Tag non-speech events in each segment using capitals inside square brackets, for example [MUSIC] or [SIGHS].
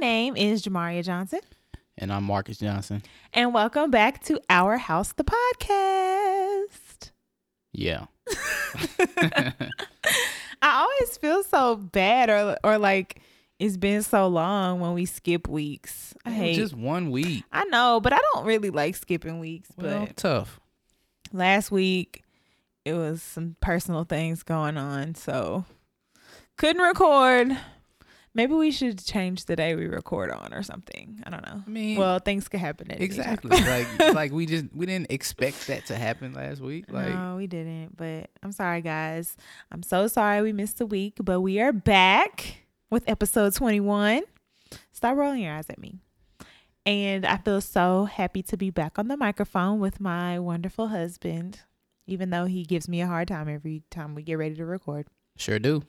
Name is Jamaria Johnson, and I'm Marcus Johnson. and welcome back to Our House, the podcast. Yeah. [LAUGHS] [LAUGHS] I always feel so bad, or or like it's been so long when we skip weeks. I hate. just one week. I know, but I don't really like skipping weeks. Well, but tough. last week it was some personal things going on, so couldn't record. Maybe we should change the day we record on or something. I don't know. I mean, Well, things could happen at any time. exactly. like, [LAUGHS] like we just we didn't expect that to happen last week. Like, no, we didn't. But I'm sorry, guys. I'm so sorry we missed a week, but we are back with episode 21. Stop rolling your eyes at me. And I feel so happy to be back on the microphone with my wonderful husband, even though he gives me a hard time every time we get ready to record. sure do.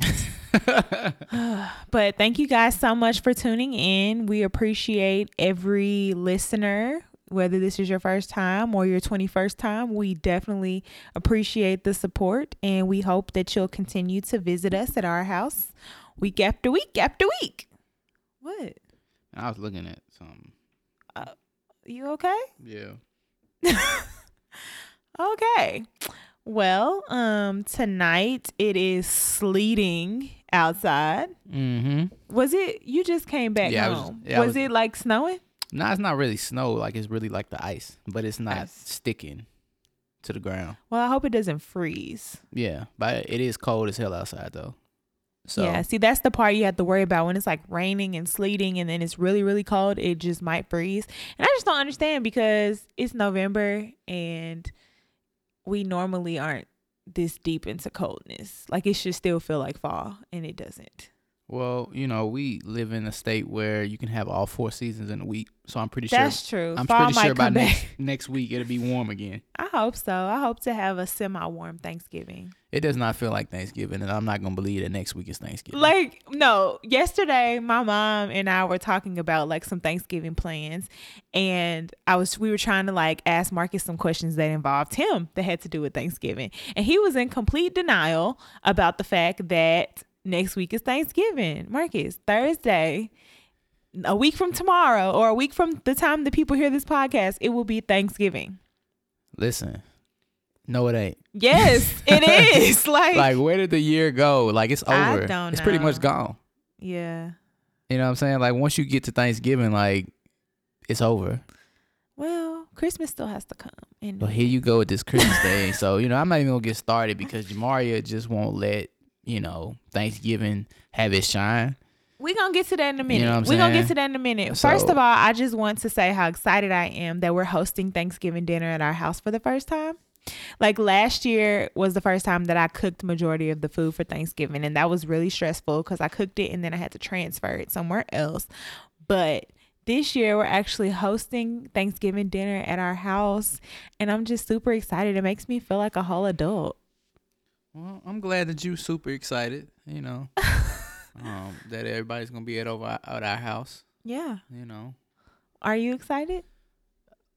[LAUGHS] [SIGHS] But thank you guys so much for tuning in. We appreciate every listener, whether this is your first time or your 21st time. We definitely appreciate the support and we hope that you'll continue to visit us at our house week after week after week. What? I was looking at something. You okay? Yeah. [LAUGHS] Okay. Well, um tonight it is sleeting outside. Mm-hmm. Was it you just came back Yeah, I was- home? yeah, was was- it like snowing? No, it's not really snow. Like it's really like the ice, but it's not Ice. sticking to the ground. Well, I hope it doesn't freeze. Yeah, but it is cold as hell outside though. So yeah, see, that's the part you have to worry about when it's like raining and sleeting and then it's really, really cold. It just might freeze. And I just don't understand because it's November and we normally aren't this deep into coldness. Like it should still feel like fall and it doesn't. Well, you know, we live in a state where you can have all four seasons in a week. So I'm pretty sure That's true. I'm fall pretty sure by next back. [LAUGHS] next week it'll be warm again. I hope so. I hope to have a semi warm Thanksgiving. It does not feel like Thanksgiving, and I'm not gonna believe that next week is Thanksgiving. Like, no, yesterday my mom and I were talking about like some Thanksgiving plans and I was we were trying to like ask Marcus some questions that involved him that had to do with Thanksgiving. And he was in complete denial about the fact that next week is Thanksgiving. Marcus, Thursday, a week from tomorrow or a week from the time that people hear this podcast, it will be Thanksgiving. Listen, no, it ain't. Yes, [LAUGHS] it is. Like, Like, where did the year go? Like, it's over. it's pretty much gone. yeah. You know what I'm saying? Like, once you get to Thanksgiving, like, it's over. Well, Christmas still has to come. And But here you go with this Christmas day. So, you know, I'm not even gonna get started because Jamaria just won't let, you know, Thanksgiving have its shine. We're gonna get to that in a minute. know We're gonna get to that in a minute. First of all, I just want to say how excited I am that we're hosting Thanksgiving dinner at our house for the first time. Like last year was the first time that I cooked majority of the food for Thanksgiving, and that was really stressful because I cooked it and then I had to transfer it somewhere else. But this year we're actually hosting Thanksgiving dinner at our house, and I'm just super excited. It makes me feel like a whole adult. Well, I'm glad that you super excited, you know. [LAUGHS] um, that everybody's gonna be at over at our house, Yeah. you know. Are you excited?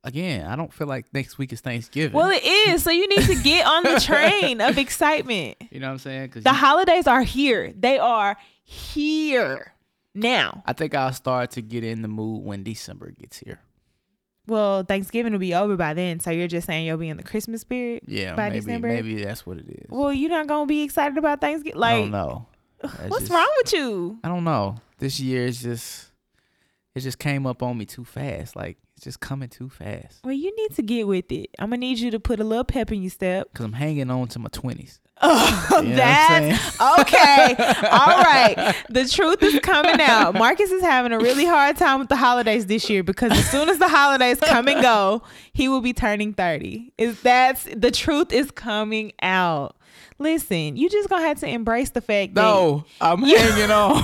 Again, I don't feel like next week is Thanksgiving. Well, it is. So you need to get on the [LAUGHS] train of excitement. [LAUGHS] you know what I'm saying? Cause The you- holidays are here. They are here now. I think I'll start to get in the mood when December gets here. Well, Thanksgiving will be over by then. So you're just saying you'll be in the Christmas spirit. Yeah, By maybe December? maybe that's what it is. Well, you're not gonna be excited about Thanksgiving. I Like, don't know. [LAUGHS] That's what's just- wrong with you? I don't know. This year is just it just came up on me too fast. Like it's just coming too fast. Well, you need to get with it. I'm gonna need you to put a little pep in your step. Cause I'm hanging on to my twenties. Oh, You know that's okay. [LAUGHS] All right. The truth is coming out. Marcus is having a really hard time with the holidays this year because as soon as the holidays come and go, he will be turning 30. Is that's the truth is coming out. Listen, you just gonna have to embrace the fact No, I'm hanging on.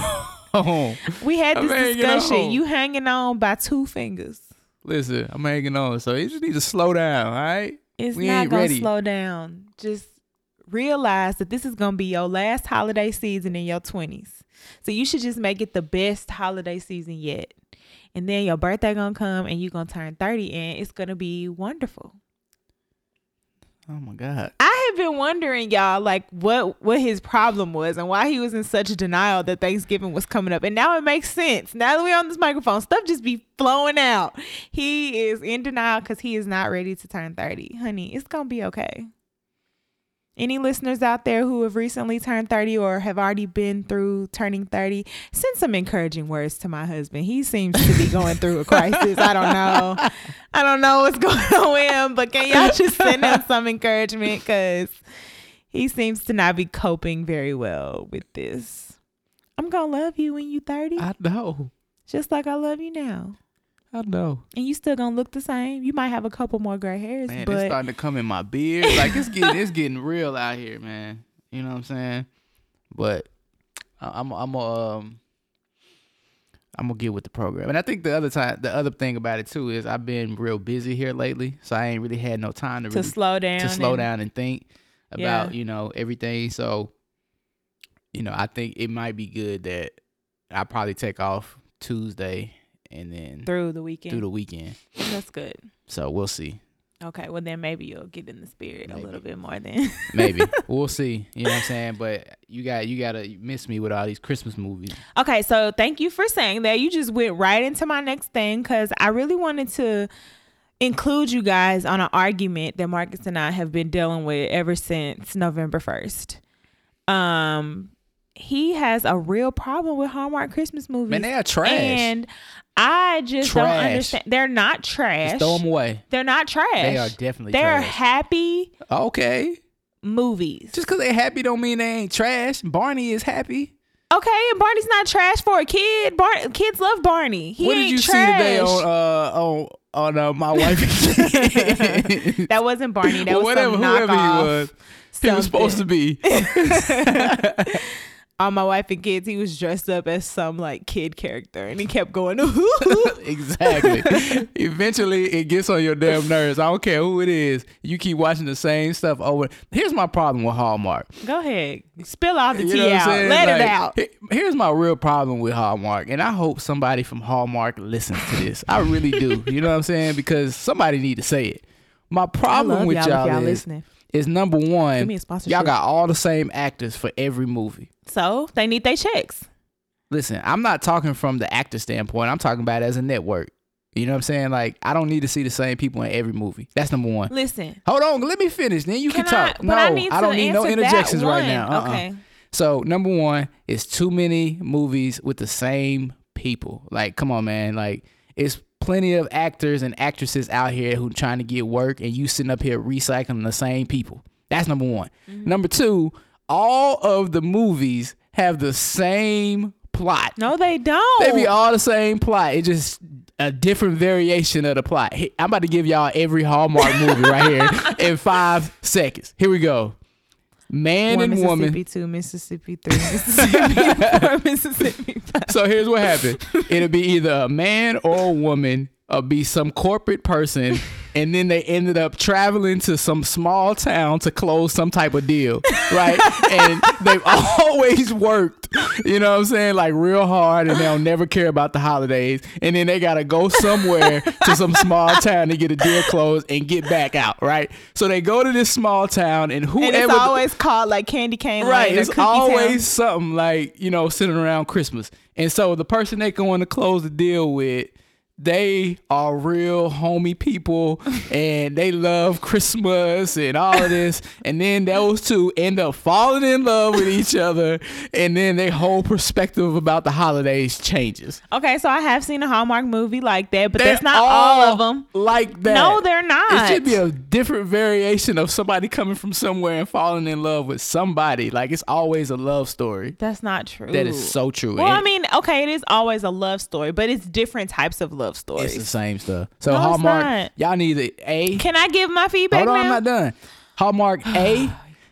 [LAUGHS] we had I'm this discussion. You hanging on by two fingers. Listen, I'm hanging on. So you just need to slow down, all right? It's We not ain't gonna ready. slow down. Just realize that this is gonna be your last holiday season in your twenties. So you should just make it the best holiday season yet. And then your birthday gonna come and you gonna turn 30 and it's gonna be wonderful. Oh my god. I have been wondering, y'all, like what what his problem was and why he was in such denial that Thanksgiving was coming up. And now it makes sense. Now that we're on this microphone, stuff just be flowing out. He is in denial because he is not ready to turn 30. Honey, it's gonna be okay. Any listeners out there who have recently turned 30 or have already been through turning 30, send some encouraging words to my husband. He seems to be going through a crisis. I don't know. I don't know what's [LAUGHS] going on with him, but can y'all just send him [LAUGHS] some encouragement? Because he seems to not be coping very well with this. I'm going to love you when you're 30, I know. just like I love you now. I don't know. And you still to look the same. You might have a couple more gray hairs, Man, it's but starting to come in my beard. Like it's getting it's getting real out here, man. You know what I'm saying? But I'm I'm um I'm gonna get with the program. And I think the other time the other thing about it too is I've been real busy here lately, so I ain't really had no time to to really slow down. to slow and- down and think Yeah. about you know everything. So, you know, I think it might be good that I probably take off Tuesday and then through the weekend. through the weekend. That's good. So we'll see. Okay, well then maybe you'll get in the spirit Maybe. a little bit more then. [LAUGHS] Maybe [LAUGHS] we'll see. You know what I'm saying? But you got you gotta miss me with all these Christmas movies. okay, so thank you for saying that. You just went right into my next thing because I really wanted to include you guys on an argument that Marcus and I have been dealing with ever since November 1st. Um he has a real problem with Hallmark Christmas movies. Man, they are trash. And I just don't understand. They're not trash. Just throw them away. They're not trash. They are definitely They're trash. happy okay. movies. Just because they're happy don't mean they ain't trash. Barney is happy. Okay, and Barney's not trash for a kid. Bar- kids love Barney. He what ain't did you trash. see today on uh on on uh, my wife? [LAUGHS] [LAUGHS] that wasn't Barney. That Well, was whatever, some whoever he was. He was supposed to be. [LAUGHS] On my wife and kids, he was dressed up as some like kid character, and he kept going. [LAUGHS] exactly. Eventually, it gets on your damn nerves. I don't care who it is. You keep watching the same stuff over. Here's my problem with Hallmark. Go ahead, spill all the You tea know what I'm out. Let it out. Here's my real problem with Hallmark, and I hope somebody from Hallmark listens to this. I really do. You know what I'm saying? Because somebody need to say it. My problem with y'all, y'all, y'all is, listening. Is number Give one, me a sponsorship. y'all got all the same actors for every movie. so they need their checks. Listen, I'm not talking from the actor standpoint. I'm talking about as a network. You know what I'm saying? Like, I don't need to see the same people in every movie. That's number one. Listen, Hold on, let me finish. Then you can, can I? talk. No, I to don't need no interjections right now. Uh-uh. Okay. So number one is too many movies with the same people. Like, come on, man. Like, it's plenty of actors and actresses out here who trying to get work, and you sitting up here recycling the same people. That's number one. Mm-hmm. Number two, all of the movies have the same plot. No, they don't. They be all the same plot. It's just a different variation of the plot. I'm about to give y'all every Hallmark movie right here [LAUGHS] in five seconds. Here we go. Man One and Mississippi woman. two, Mississippi three, Mississippi four, [LAUGHS] Mississippi five. So here's what happened. [LAUGHS] It'll be either a man or a woman or be some corporate person. And then they ended up traveling to some small town to close some type of deal, right? [LAUGHS] and they've always worked, you know what I'm saying, like real hard, and they'll never care about the holidays. And then they gotta go somewhere to some small town to get a deal closed and get back out, right? So they go to this small town, and whoever And it's always called like candy cane right lane it's always Town. something like you know sitting around christmas and so the person they going to close the deal with they are real homie people [LAUGHS] and they love christmas and all of this and then those two end up falling in love with each other and then their whole perspective about the holidays changes Okay, so I have seen a Hallmark movie like that, but They're that's not all of them. like that No, they're not. it should be a different variation of somebody coming from somewhere and falling in love with somebody like it's always a love story That's not true. That is so true. Well, And I mean, okay, it is always a love story, but it's different types of love it's stories. the same stuff. So No, it's Hallmark, not. y'all need to a. Can I give my feedback Hold on, now? I'm not done. Hallmark [SIGHS] a,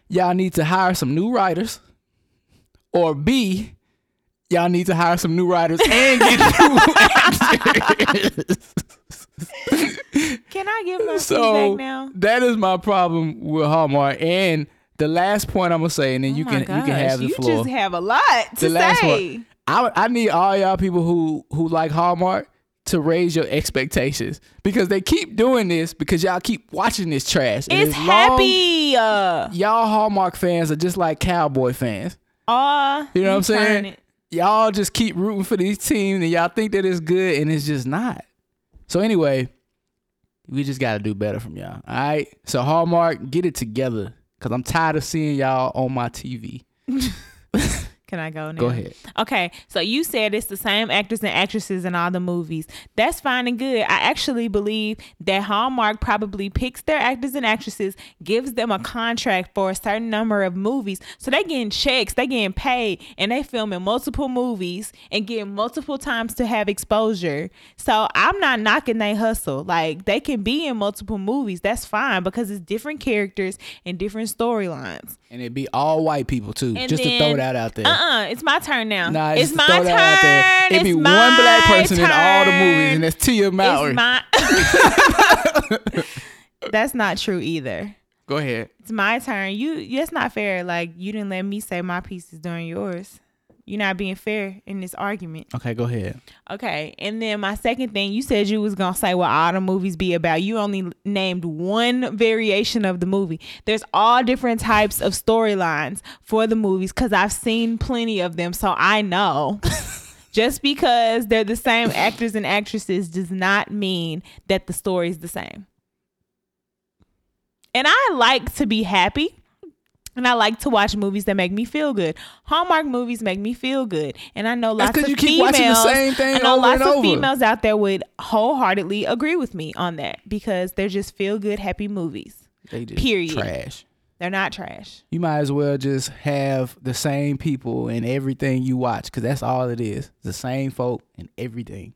y'all need to hire some new writers, or B, y'all need to hire some new writers and get [LAUGHS] new actors. Can I give my so feedback now? that is my problem with Hallmark. And the last point I'm gonna say, and then oh you Oh my can you can have the you floor. just have a lot to the last say. one. I I need all y'all people who who like Hallmark to raise your expectations because they keep doing this because y'all keep watching this trash. And It's as long- Uh, y'all Hallmark fans are just like Cowboy fans. aw, You know what I'm saying? it. Y'all just keep rooting for these teams and y'all think that it's good and it's just not. So anyway, we just got to do better from y'all. All right. So Hallmark, get it together because I'm tired of seeing y'all on my TV. [LAUGHS] Can I go now? Go ahead. Okay, so you said it's the same actors and actresses in all the movies. That's fine and good. I actually believe that Hallmark probably picks their actors and actresses, gives them a contract for a certain number of movies. So they getting checks, they getting paid, and they filming multiple movies and getting multiple times to have exposure. So I'm not knocking they hustle. Like they can be in multiple movies. That's fine because it's different characters and different storylines. And it'd be all white people too, And just to throw that out there. Uh-uh, it's my turn now. Nah, it's my turn. that out there. It be It's one black person in all the movies, and that's Tia Mowry. It's my. [LAUGHS] [LAUGHS] That's not true either. Go ahead. It's my turn. You. That's not fair. Like you didn't let me say my pieces during yours. You're not being fair in this argument. Okay, go ahead. Okay. And then my second thing, you said you was gonna say what all the movies be about. You only named one variation of the movie. There's all different types of storylines for the movies because I've seen plenty of them, so I know. [LAUGHS] Just because they're the same actors and actresses does not mean that the story's the same. And I like to be happy. And I like to watch movies that make me feel good. Hallmark movies make me feel good. And I know lots of you keep females watching the same thing I know lots of females out there would wholeheartedly agree with me on that because they're just feel good, happy movies. They just Period. trash. They're not trash. You might as well just have the same people in everything you watch because that's all it is. The same folk in everything.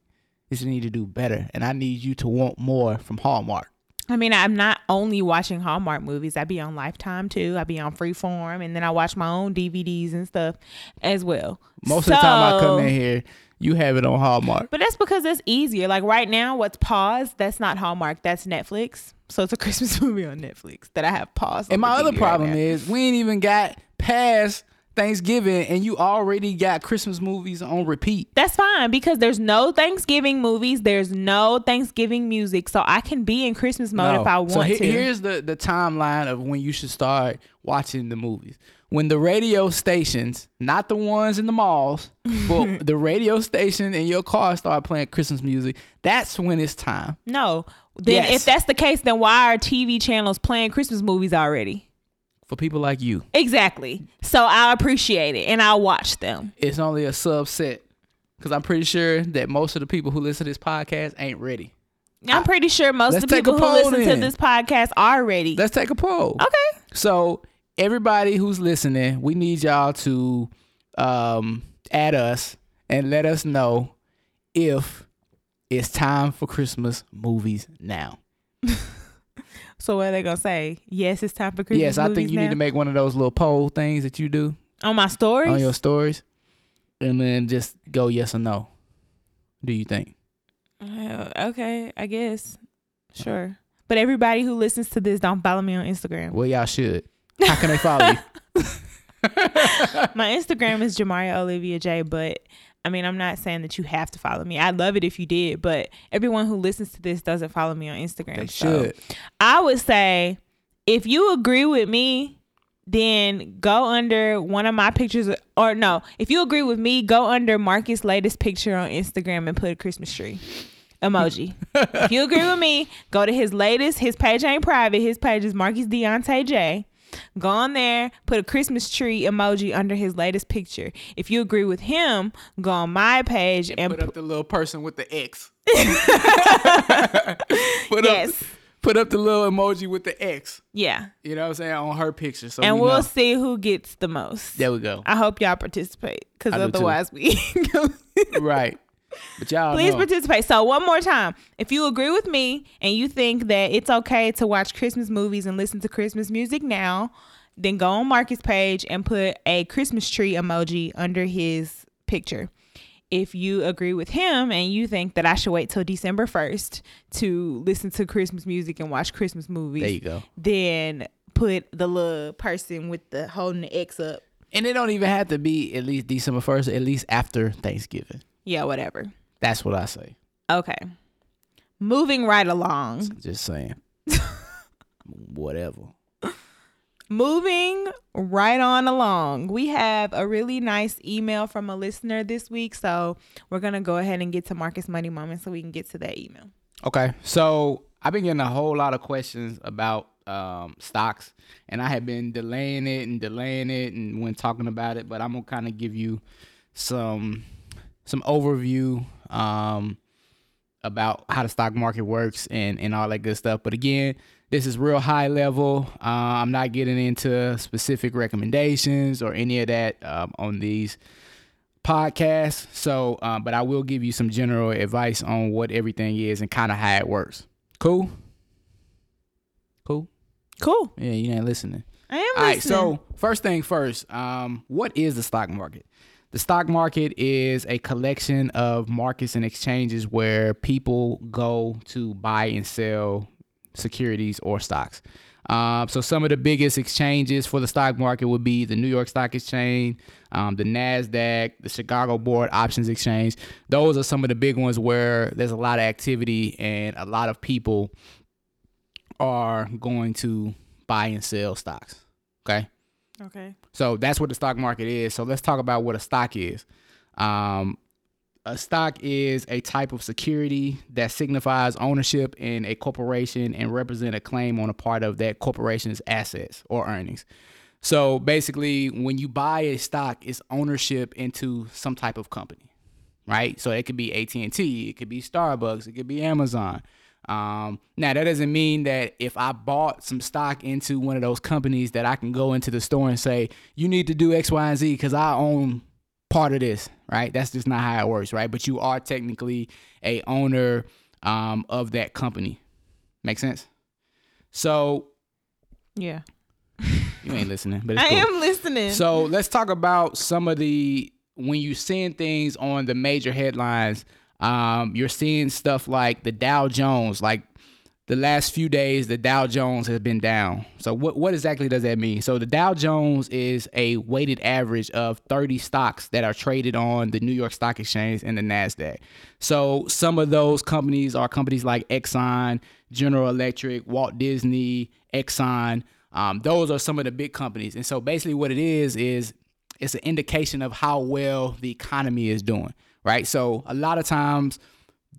You just need to do better. And I need you to want more from Hallmark. I mean, I'm not only watching Hallmark movies. I be on Lifetime too. I be on Freeform, and then I watch my own DVDs and stuff as well. Most of the time I come in here, you have it on Hallmark. But that's because it's easier. Like right now, what's paused? That's not Hallmark. That's Netflix. So it's a [LAUGHS] Christmas movie on Netflix that I have paused. And my other TV right problem is we ain't even got past Thanksgiving and you already got Christmas movies on repeat. That's fine because there's no Thanksgiving movies. There's no Thanksgiving music, so I can be in Christmas mode No. if I want so he- to. Here's the, the timeline of when you should start watching the movies. When the radio stations, not the ones in the malls, [LAUGHS] but the radio station in your car start playing Christmas music, that's when it's time. no, then Yes. if that's the case, then why are TV channels playing Christmas movies already? For people like you, Exactly. So I appreciate it and I watch them. it's only a subset. Because I'm pretty sure that most of the people who listen to this podcast ain't ready. I'm pretty sure most Let's of the people who poll listen to this podcast are ready. Let's take a poll. Okay. So everybody who's listening, we need y'all to um, add us and let us know if it's time for Christmas movies now. [LAUGHS] So what are they gonna say? Yes, it's time for Christmas. yes, I think you need to make one of those little poll things that you do on my stories. on your stories, and then just go yes or no. Do you think? Uh, okay, I guess. Sure. But everybody who listens to this don't follow me on Instagram. Well, y'all should. How can they follow you? [LAUGHS] My Instagram is Jamaria Olivia J, but I mean, I'm not saying that you have to follow me. I'd love it if you did, but everyone who listens to this doesn't follow me on Instagram. They so should. I would say if you agree with me, then go under one of my pictures, or no, if you agree with me, go under Marcus' latest picture on Instagram and put a Christmas tree emoji. if you agree with me, go to his latest. His page ain't private. His page is Marcus Deontay J. Go on there, put a Christmas tree emoji under his latest picture. If you agree with him, go on my page and, Put up the little person with the X. [LAUGHS] put yes, up put up the little emoji with the X. yeah, You know what I'm saying on her picture. So and we we'll know. see who gets the most. There we go. I hope y'all participate because I do too. otherwise we. [LAUGHS] right. But y'all Please know. participate. So one more time, if you agree with me and you think that it's okay to watch Christmas movies and listen to Christmas music now, then go on Marcus' page and put a Christmas tree emoji under his picture. If you agree with him and you think that I should wait till December 1st to listen to Christmas music and watch Christmas movies, There you go. then put the little person with the holding the X up. And it don't even have to be at least December first, at least after Thanksgiving. Yeah, whatever. That's what I say. Okay. Moving right along. Just saying. [LAUGHS] Whatever. Moving right on along. We have a really nice email from a listener this week. So we're going to go ahead and get to Marcus Money Moment so we can get to that email. Okay. So I've been getting a whole lot of questions about um, stocks, and I have been delaying it and delaying it, and when talking about it. But I'm gonna kind of give you some some overview um, about how the stock market works and and all that good stuff. But again, this is real high level. Uh, I'm not getting into specific recommendations or any of that um, on these podcasts. So, um, but I will give you some general advice on what everything is and kind of how it works. Cool. Cool. Cool. Yeah, you ain't listening. I am All right. listening. So first thing first, um, what is the stock market? The stock market is a collection of markets and exchanges where people go to buy and sell securities or stocks. Um, so some of the biggest exchanges for the stock market would be the New York Stock Exchange, um, the Nasdaq, the Chicago Board Options Exchange. Those are some of the big ones where there's a lot of activity and a lot of people are going to buy and sell stocks. Okay. Okay. So that's what the stock market is. So let's talk about what a stock is. Um, a stock is a type of security that signifies ownership in a corporation and represent a claim on a part of that corporation's assets or earnings. So basically, when you buy a stock, it's ownership into some type of company, right? So it could be AT and T, it could be Starbucks, it could be Amazon. Um, now that doesn't mean that if I bought some stock into one of those companies that I can go into the store and say you need to do X, Y, and Z because I own part of this, right? That's just not how it works, right? But you are technically a owner um, of that company. Make sense? So Yeah. you ain't listening, but [LAUGHS] I cool. am listening. So let's talk about some of the when you seeing things on the major headlines. Um, you're seeing stuff like the Dow Jones, like the last few days, the Dow Jones has been down. So what what exactly does that mean? So the Dow Jones is a weighted average of 30 stocks that are traded on the New York Stock Exchange and the Nasdaq. So some of those companies are companies like Exxon, General Electric, Walt Disney, Exxon. Um, those are some of the big companies. And so basically what it is is it's an indication of how well the economy is doing, right? So a lot of times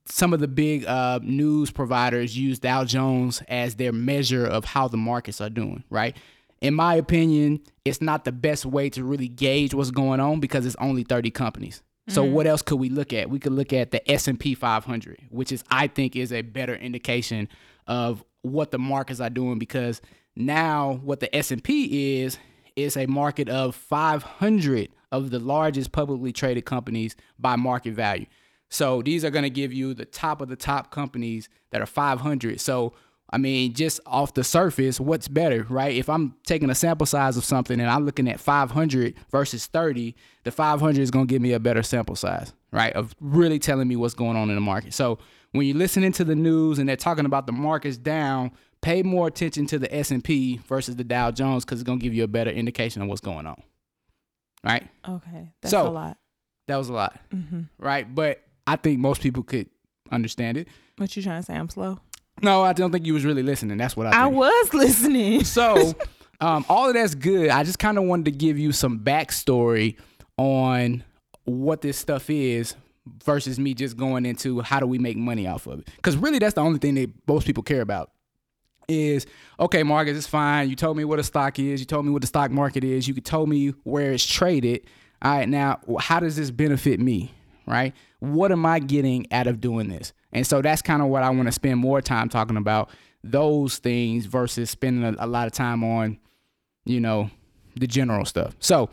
some of the big uh, news providers use Dow Jones as their measure of how the markets are doing, right? In my opinion, it's not the best way to really gauge what's going on because it's only 30 companies. So what else could we look at? We could look at the S&P 500, which is I think is a better indication of what the markets are doing because now what the S&P is is a market of 500 of the largest publicly traded companies by market value. So these are going to give you the top of the top companies that are 500. So I mean, just off the surface, what's better, right? If I'm taking a sample size of something and I'm looking at 500 versus 30, the 500 is going to give me a better sample size, right? Of really telling me what's going on in the market. So when you're listening to the news and they're talking about the market's down, pay more attention to the S&P versus the Dow Jones because it's going to give you a better indication of what's going on, right? okay. That's So- a lot. That was a lot, Mm-hmm. right? But I think most people could understand it. What you trying to say? I'm slow. No, I don't think you was really listening. That's what I I was listening. so, um, all of that's good. I just kind of wanted to give you some backstory on what this stuff is versus me just going into how do we make money off of it. Because really, that's the only thing that most people care about. Is okay, Marcus, it's fine. You told me what a stock is. You told me what the stock market is. You told me where it's traded. All right, now how does this benefit me? Right? What am I getting out of doing this? And so that's kind of what I want to spend more time talking about those things versus spending a, a lot of time on, you know, the general stuff. So,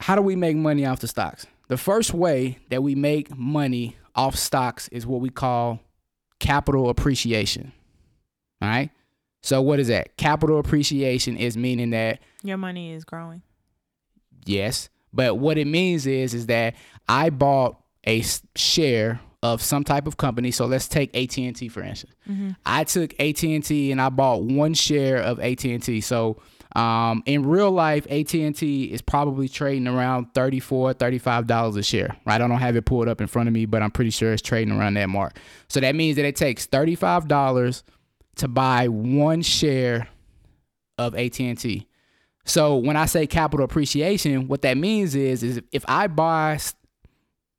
how do we make money off the stocks? The first way that we make money off stocks is what we call capital appreciation. All right. So, what is that? Capital appreciation is meaning that Your money is growing. Yes, but what it means is is that I bought a share of some type of company. So let's take AT and T for instance. I took AT and T and I bought one share of AT and T. So Um, in real life, AT&T is probably trading around 34 $35 a share, right? I don't have it pulled up in front of me, but I'm pretty sure it's trading around that mark. So that means that it takes $35 to buy one share of AT&T. So when I say capital appreciation, what that means is is if I buy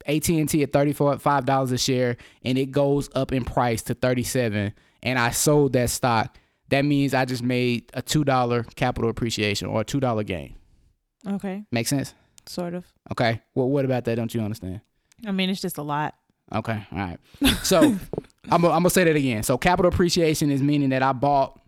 AT&T at $35 a share and it goes up in price to 37 and I sold that stock, that means I just made a $2 capital appreciation or a $2 gain. Okay, Make sense? sort of. Okay. Well, what about that? Don't you understand? I mean, it's just a lot. Okay. All right. So I'm going to say that again. So capital appreciation is meaning that I bought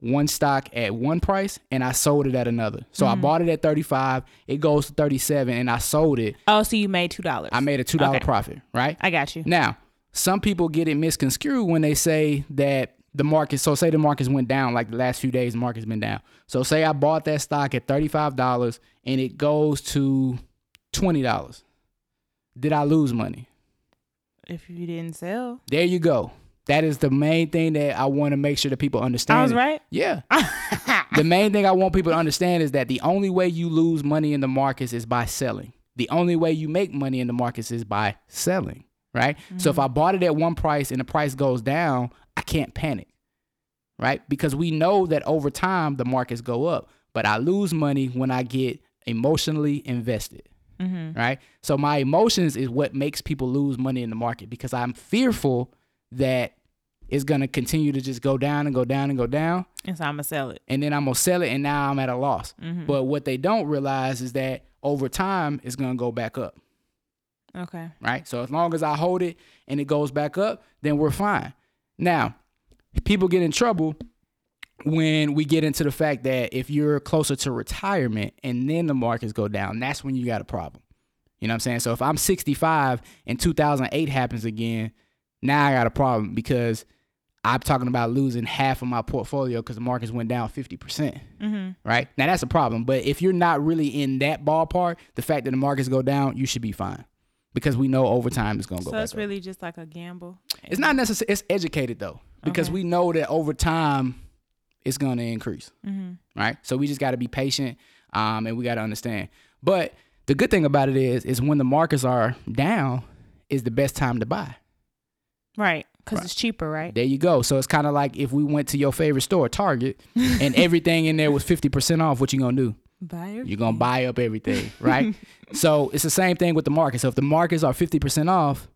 one stock at one price and I sold it at another. So I mm-hmm. bought it at 35, it goes to 37 and I sold it. Oh, so you made two dollars. I made a $2 Okay. profit, right? I got you. Now, some people get it misconstrued when they say that the market, so say the markets went down like the last few days, the market's been down. So say I bought that stock at $35 and it goes to $20. Did I lose money? If you didn't sell, There you go. That is the main thing that I want to make sure that people understand. I was right. Yeah. [LAUGHS] the main thing I want people to understand is that the only way you lose money in the markets is by selling. The only way you make money in the markets is by selling, right? So if mm-hmm. I bought it at one price and the price goes down, I can't panic, right? Because we know that over time the markets go up, but I lose money when I get emotionally invested. Right. So my emotions is what makes people lose money in the market because I'm fearful that it's gonna continue to just go down and go down and go down And so I'm gonna sell it. and then I'm gonna sell it, and now I'm at a loss. Mm-hmm. But what they don't realize is that over time it's gonna go back up, Okay. right? So as long as I hold it and it goes back up, then we're fine. Now, people get in trouble when we get into the fact that if you're closer to retirement and then the markets go down, that's when you got a problem. You know what I'm saying? So if I'm 65 and 2008 happens again, now I got a problem because I'm talking about losing half of my portfolio because the markets went down 50%. Mm-hmm. Right? Now that's a problem. But if you're not really in that ballpark, the fact that the markets go down, you should be fine. Because we know over time it's gonna go So back it's up. really just like a gamble. It's not necessary. It's educated though, because Okay. we know that over time, it's gonna increase. Mm-hmm. Right. So we just got to be patient, um, and we got to understand. But the good thing about it is, is when the markets are down, is the best time to buy. Right. Because Right. it's cheaper, right? There you go. So it's kind of like if we went to your favorite store, Target, [LAUGHS] and everything in there was fifty percent off. What you gonna do? Buy You're gonna buy up everything, [LAUGHS] right? so it's the same thing with the market. So if the markets are fifty percent off,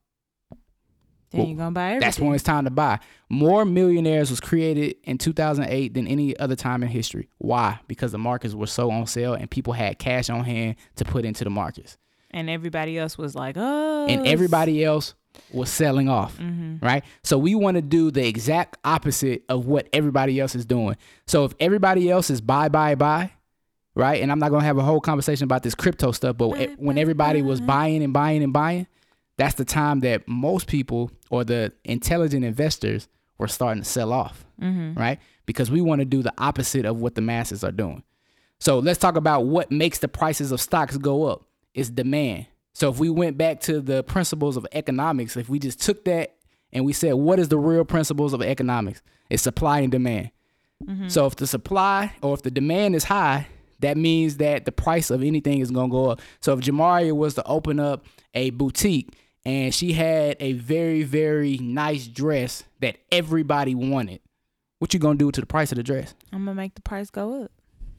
Then you're gonna buy everything. That's when it's time to buy. More millionaires was created in 2008 than any other time in history. Why? Because the markets were so on sale and people had cash on hand to put into the markets. and everybody else was like, oh. And everybody else was selling off, Mm-hmm. right? So we want to do the exact opposite of what everybody else is doing. So if everybody else is buy, buy, buy, right? And I'm not going to have a whole conversation about this crypto stuff, but Buy, when buy, everybody was buying and buying and buying, that's the time that most people or the intelligent investors were starting to sell off, Mm-hmm. right? Because we want to do the opposite of what the masses are doing. So let's talk about what makes the prices of stocks go up. It's demand. So if we went back to the principles of economics, if we just took that and we said, what is the real principles of economics? It's supply and demand. So if the supply or if the demand is high, that means that the price of anything is gonna go up. So if Jamaria was to open up a boutique and she had a very, very nice dress that everybody wanted, what you gonna do to the price of the dress? I'm gonna make the price go up.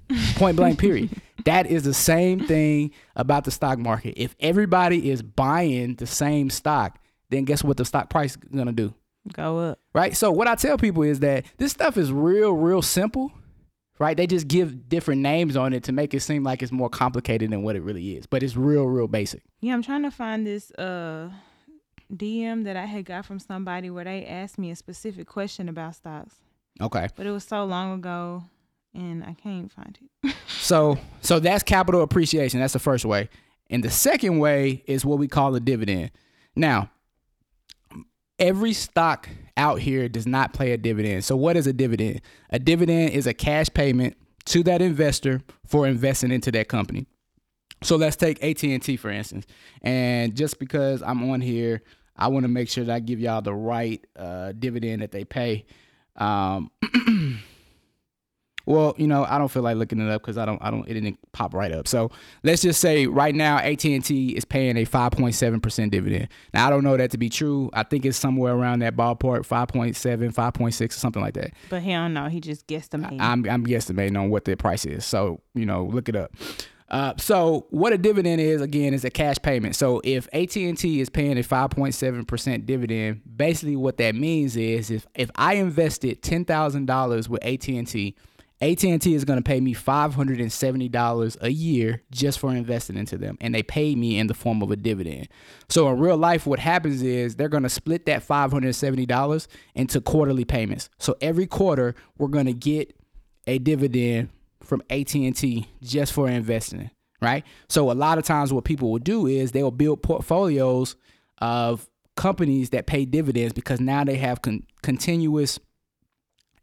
[LAUGHS] Point blank, period. [LAUGHS] that is the same thing about the stock market. If everybody is buying the same stock, then guess what the stock price is gonna do? Go up. Right? So what I tell people is that this stuff is real, real simple. Right? They just give different names on it to make it seem like it's more complicated than what it really is. But it's real, real basic. Yeah, I'm trying to find this uh DM that I had got from somebody where they asked me a specific question about stocks, Okay. but it was so long ago, and I can't find it. [LAUGHS] So so that's capital appreciation. That's the first way. And the second way is what we call a dividend. Now, every stock out here does not play a dividend. So what is a dividend? A dividend is a cash payment to that investor for investing into that company. So let's take AT&T for instance. And just because I'm on here, I want to make sure that I give y'all the right uh, dividend that they pay. Um, [CLEARS THROAT] Well, you know, I don't feel like looking it up because I don't, I don't, it didn't pop right up. So let's just say right now AT and T is paying a 5.7 percent dividend. Now I don't know that to be true. I think it's somewhere around that ballpark, 5.7, 5.6, or something like that. But he don't know. He just guesstimated. I'm, I'm guesstimating on what the price is. So you know, look it up. Uh, so what a dividend is again is a cash payment. So if AT and T is paying a 5.7 percent dividend, basically what that means is if if I invested ten thousand dollars with AT and T AT&T is going to pay me $570 a year just for investing into them and they pay me in the form of a dividend. So in real life what happens is they're going to split that $570 into quarterly payments. So every quarter we're going to get a dividend from AT&T just for investing, right? So a lot of times what people will do is they'll build portfolios of companies that pay dividends because now they have con- continuous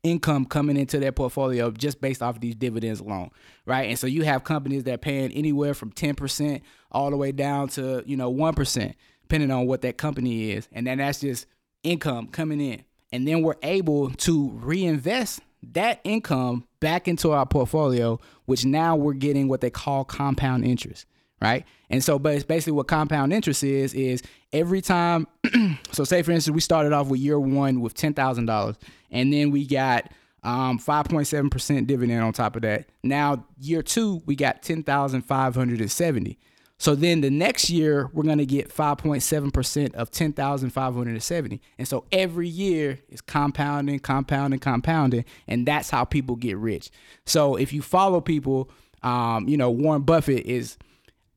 income coming into their portfolio just based off of these dividends alone, right? And so you have companies that are paying anywhere from 10% all the way down to, you know, 1%, depending on what that company is. And then that's just income coming in. And then we're able to reinvest that income back into our portfolio, which now we're getting what they call compound interest right? And so, but it's basically what compound interest is, is every time, [CLEARS THROAT] so say for instance, we started off with year one with $10,000 and then we got um, 5.7% dividend on top of that. Now, year two, we got 10,570. So then the next year, we're going to get 5.7% of 10,570. And so every year is compounding, compounding, compounding. And that's how people get rich. So if you follow people, um, you know, Warren Buffett is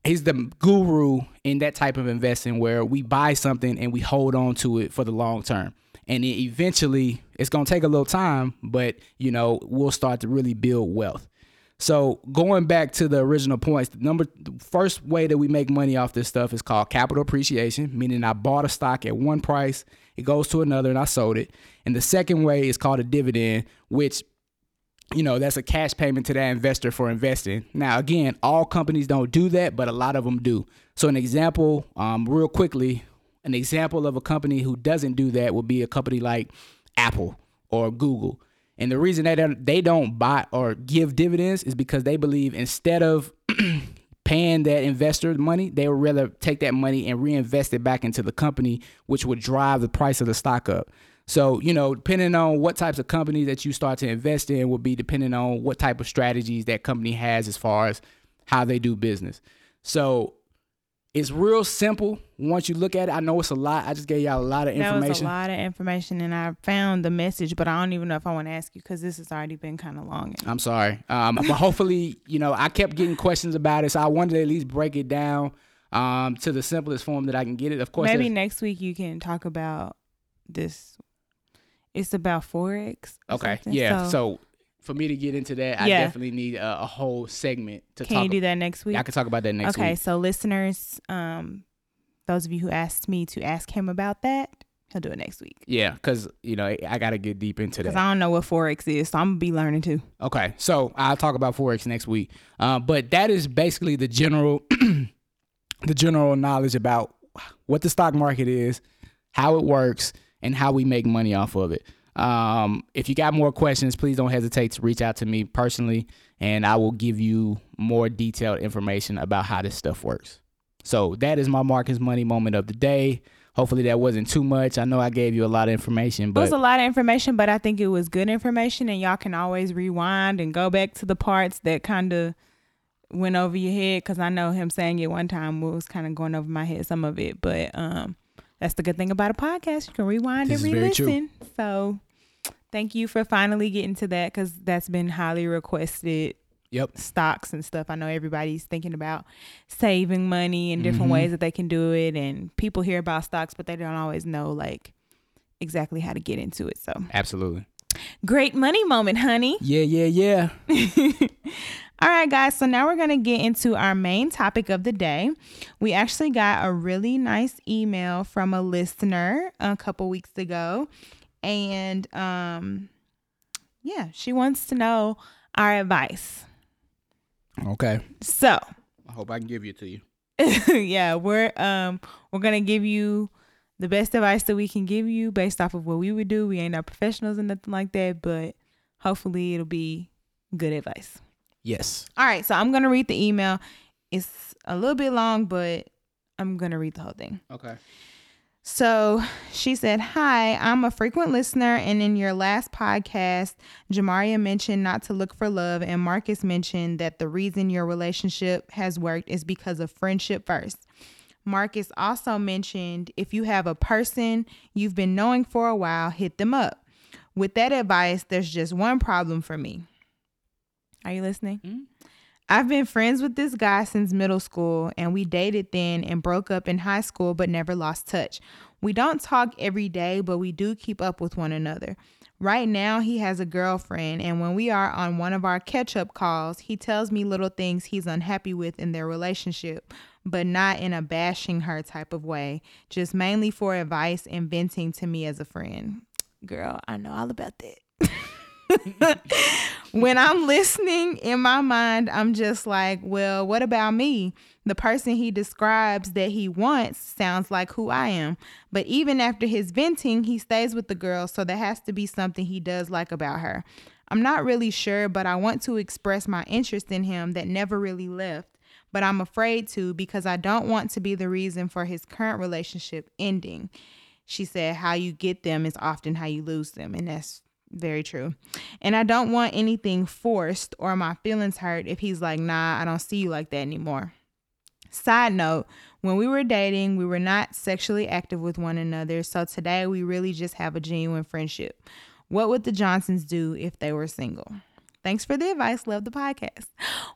he's the guru in that type of investing where we buy something and we hold on to it for the long term. And eventually it's going to take a little time but you know we'll start to really build wealth. So going back to the original points the number the first way that we make money off this stuff is called capital appreciation meaning i bought a stock at one price it goes to another and i sold it. And the second way is called a dividend which you know that's a cash payment to that investor for investing. Now again all companies don't do that but a lot of them do. So an example um, real quickly an example of a company who doesn't do that would be a company like apple or google. And the reason that they don't buy or give dividends is because they believe instead of [CLEARS THROAT] paying that investor money they would rather take that money and reinvest it back into the company which would drive the price of the stock up so, you know, depending on what types of companies that you start to invest in will be depending on what type of strategies that company has as far as how they do business. So, it's real simple once you look at it. I know it's a lot. I just gave y'all a lot of information. That was a lot of information, and I found the message, but I don't even know if I want to ask you because this has already been kind of long. I'm sorry, um, but hopefully, [LAUGHS] you know, I kept getting questions about it, so I wanted to at least break it down um, to the simplest form that I can get it. Of course, maybe next week you can talk about this it's about forex. Okay. Yeah. So, so, for me to get into that, I definitely need a, a, whole segment to can talk. you do that next week? Yeah, I can talk about that next okay, week. Okay. So listeners, um, those of you who asked me to ask him about that, he'll do it next week. Yeah, because you know I got to get deep into that. Because I don't know what forex is, so I'm gonna be learning too. Okay, so I'll talk about forex next week. Uh, but that is basically the general, [CLEARS THROAT] the general knowledge about what the stock market is, how it works, and how we make money off of it. Um, if you got more questions, please don't hesitate to reach out to me personally, and I will give you more detailed information about how this stuff works. So that is my Marcus Money moment of the day. Hopefully that wasn't too much. I know I gave you a lot of information, but it was a lot of information, but I think it was good information, and y'all can always rewind and go back to the parts that kind of went over your head. Because I know him saying it one time was kind of going over my head, some of it, but um, that's the good thing about a podcast. You can rewind this and re-listen. So thank you for finally getting to that because that's been highly requested. Yep. Stocks and stuff. I know everybody's thinking about saving money and different mm-hmm. ways that they can do it. And people hear about stocks, but they don't always know like exactly how to get into it. So absolutely. Great money moment, honey. Yeah, yeah, yeah. [LAUGHS] All right, guys. So now we're going to get into our main topic of the day. We actually got a really nice email from a listener a couple weeks ago. And um yeah, she wants to know our advice. Okay. So, I hope I can give it to you. [LAUGHS] yeah, we're um we're going to give you the best advice that we can give you based off of what we would do. We ain't no professionals and nothing like that, but hopefully it'll be good advice. Yes. All right, so I'm gonna read the email. It's a little bit long, but I'm gonna read the whole thing. Okay. So she said, Hi, I'm a frequent listener, and in your last podcast, Jamaria mentioned not to look for love, and Marcus mentioned that the reason your relationship has worked is because of friendship first. Marcus also mentioned if you have a person you've been knowing for a while, hit them up. With that advice, there's just one problem for me. Are you listening? Mhm. I've been friends with this guy since middle school, and we dated then and broke up in high school, but never lost touch. We don't talk every day, but we do keep up with one another. Right now, he has a girlfriend, and when we are on one of our catch up calls, he tells me little things he's unhappy with in their relationship, but not in a bashing her type of way, just mainly for advice and venting to me as a friend. Girl, I know all about that. [LAUGHS] [LAUGHS] when I'm listening in my mind, I'm just like, well, what about me? The person he describes that he wants sounds like who I am. But even after his venting, he stays with the girl, so there has to be something he does like about her. I'm not really sure, but I want to express my interest in him that never really left. But I'm afraid to because I don't want to be the reason for his current relationship ending. She said, How you get them is often how you lose them. And that's very true. And I don't want anything forced or my feelings hurt if he's like, nah, I don't see you like that anymore. Side note, when we were dating, we were not sexually active with one another. So today we really just have a genuine friendship. What would the Johnsons do if they were single? Thanks for the advice. Love the podcast.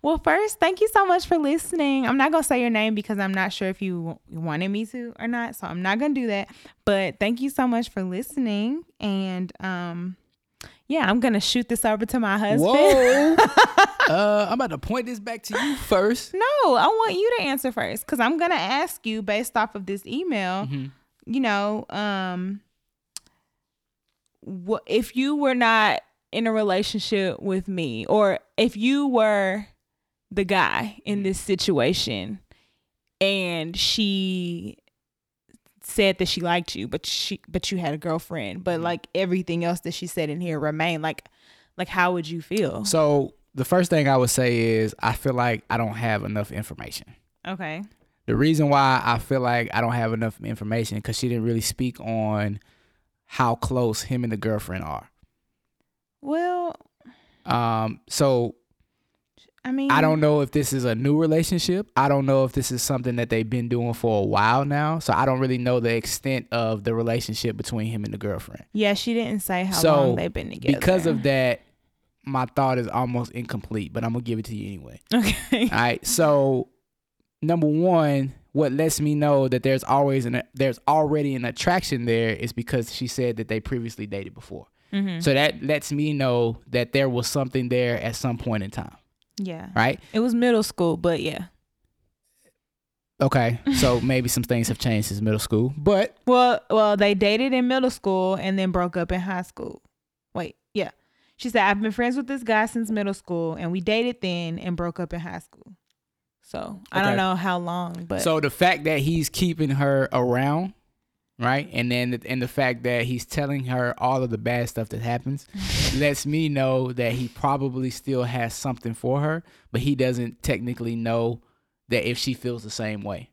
Well, first, thank you so much for listening. I'm not going to say your name because I'm not sure if you wanted me to or not. So I'm not going to do that. But thank you so much for listening. And, um, yeah, I'm gonna shoot this over to my husband. Whoa. [LAUGHS] uh, I'm about to point this back to you first. No, I want you to answer first because I'm gonna ask you based off of this email. Mhm. You know, um, what if you were not in a relationship with me, or if you were the guy in this situation, and she said that she liked you, but she but you had a girlfriend, but like everything else that she said in here remained like like how would you feel? So the first thing I would say is I feel like I don't have enough information. Okay. The reason why I feel like I don't have enough information because she didn't really speak on how close him and the girlfriend are. Well, Um, so I mean I don't know if this is a new relationship. I don't know if this is something that they've been doing for a while now. So I don't really know the extent of the relationship between him and the girlfriend. Yeah, she didn't say how So, long they've been together. Because of that, my thought is almost incomplete, but I'm gonna give it to you anyway. Okay. All right. So number one, what lets me know that there's always an there's already an attraction there is because she said that they previously dated before. Mhm. So that lets me know that there was something there at some point in time, Yeah. right? It was middle school, but yeah. Okay. So [LAUGHS] maybe some things have changed since middle school, but Well, well, they dated in middle school and then broke up in high school. Wait, yeah. She said I've been friends with this guy since middle school and we dated then and broke up in high school. So, I don't know how long, but so the fact that he's keeping her around, right? And then the, and the fact that he's telling her all of the bad stuff that happens [LAUGHS] lets me know that he probably still has something for her, but he doesn't technically know that if she feels the same way,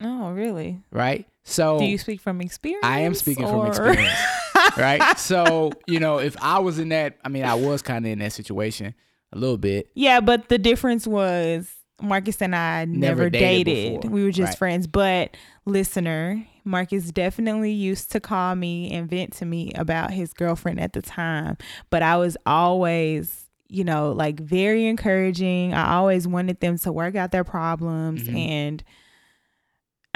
Oh, really? right? So Do you speak from experience? I am speaking from experience, [LAUGHS] right? So, you know, if I was in that, I mean, I was kind of in that situation a little bit. Yeah, but the difference was Marcus and I never, Never dated dated. We were just Right. friends. But listener, Marcus definitely used to call me and vent to me about his girlfriend at the time. But I was always, you know, like very encouraging. I always wanted them to work out their problems Mhm. and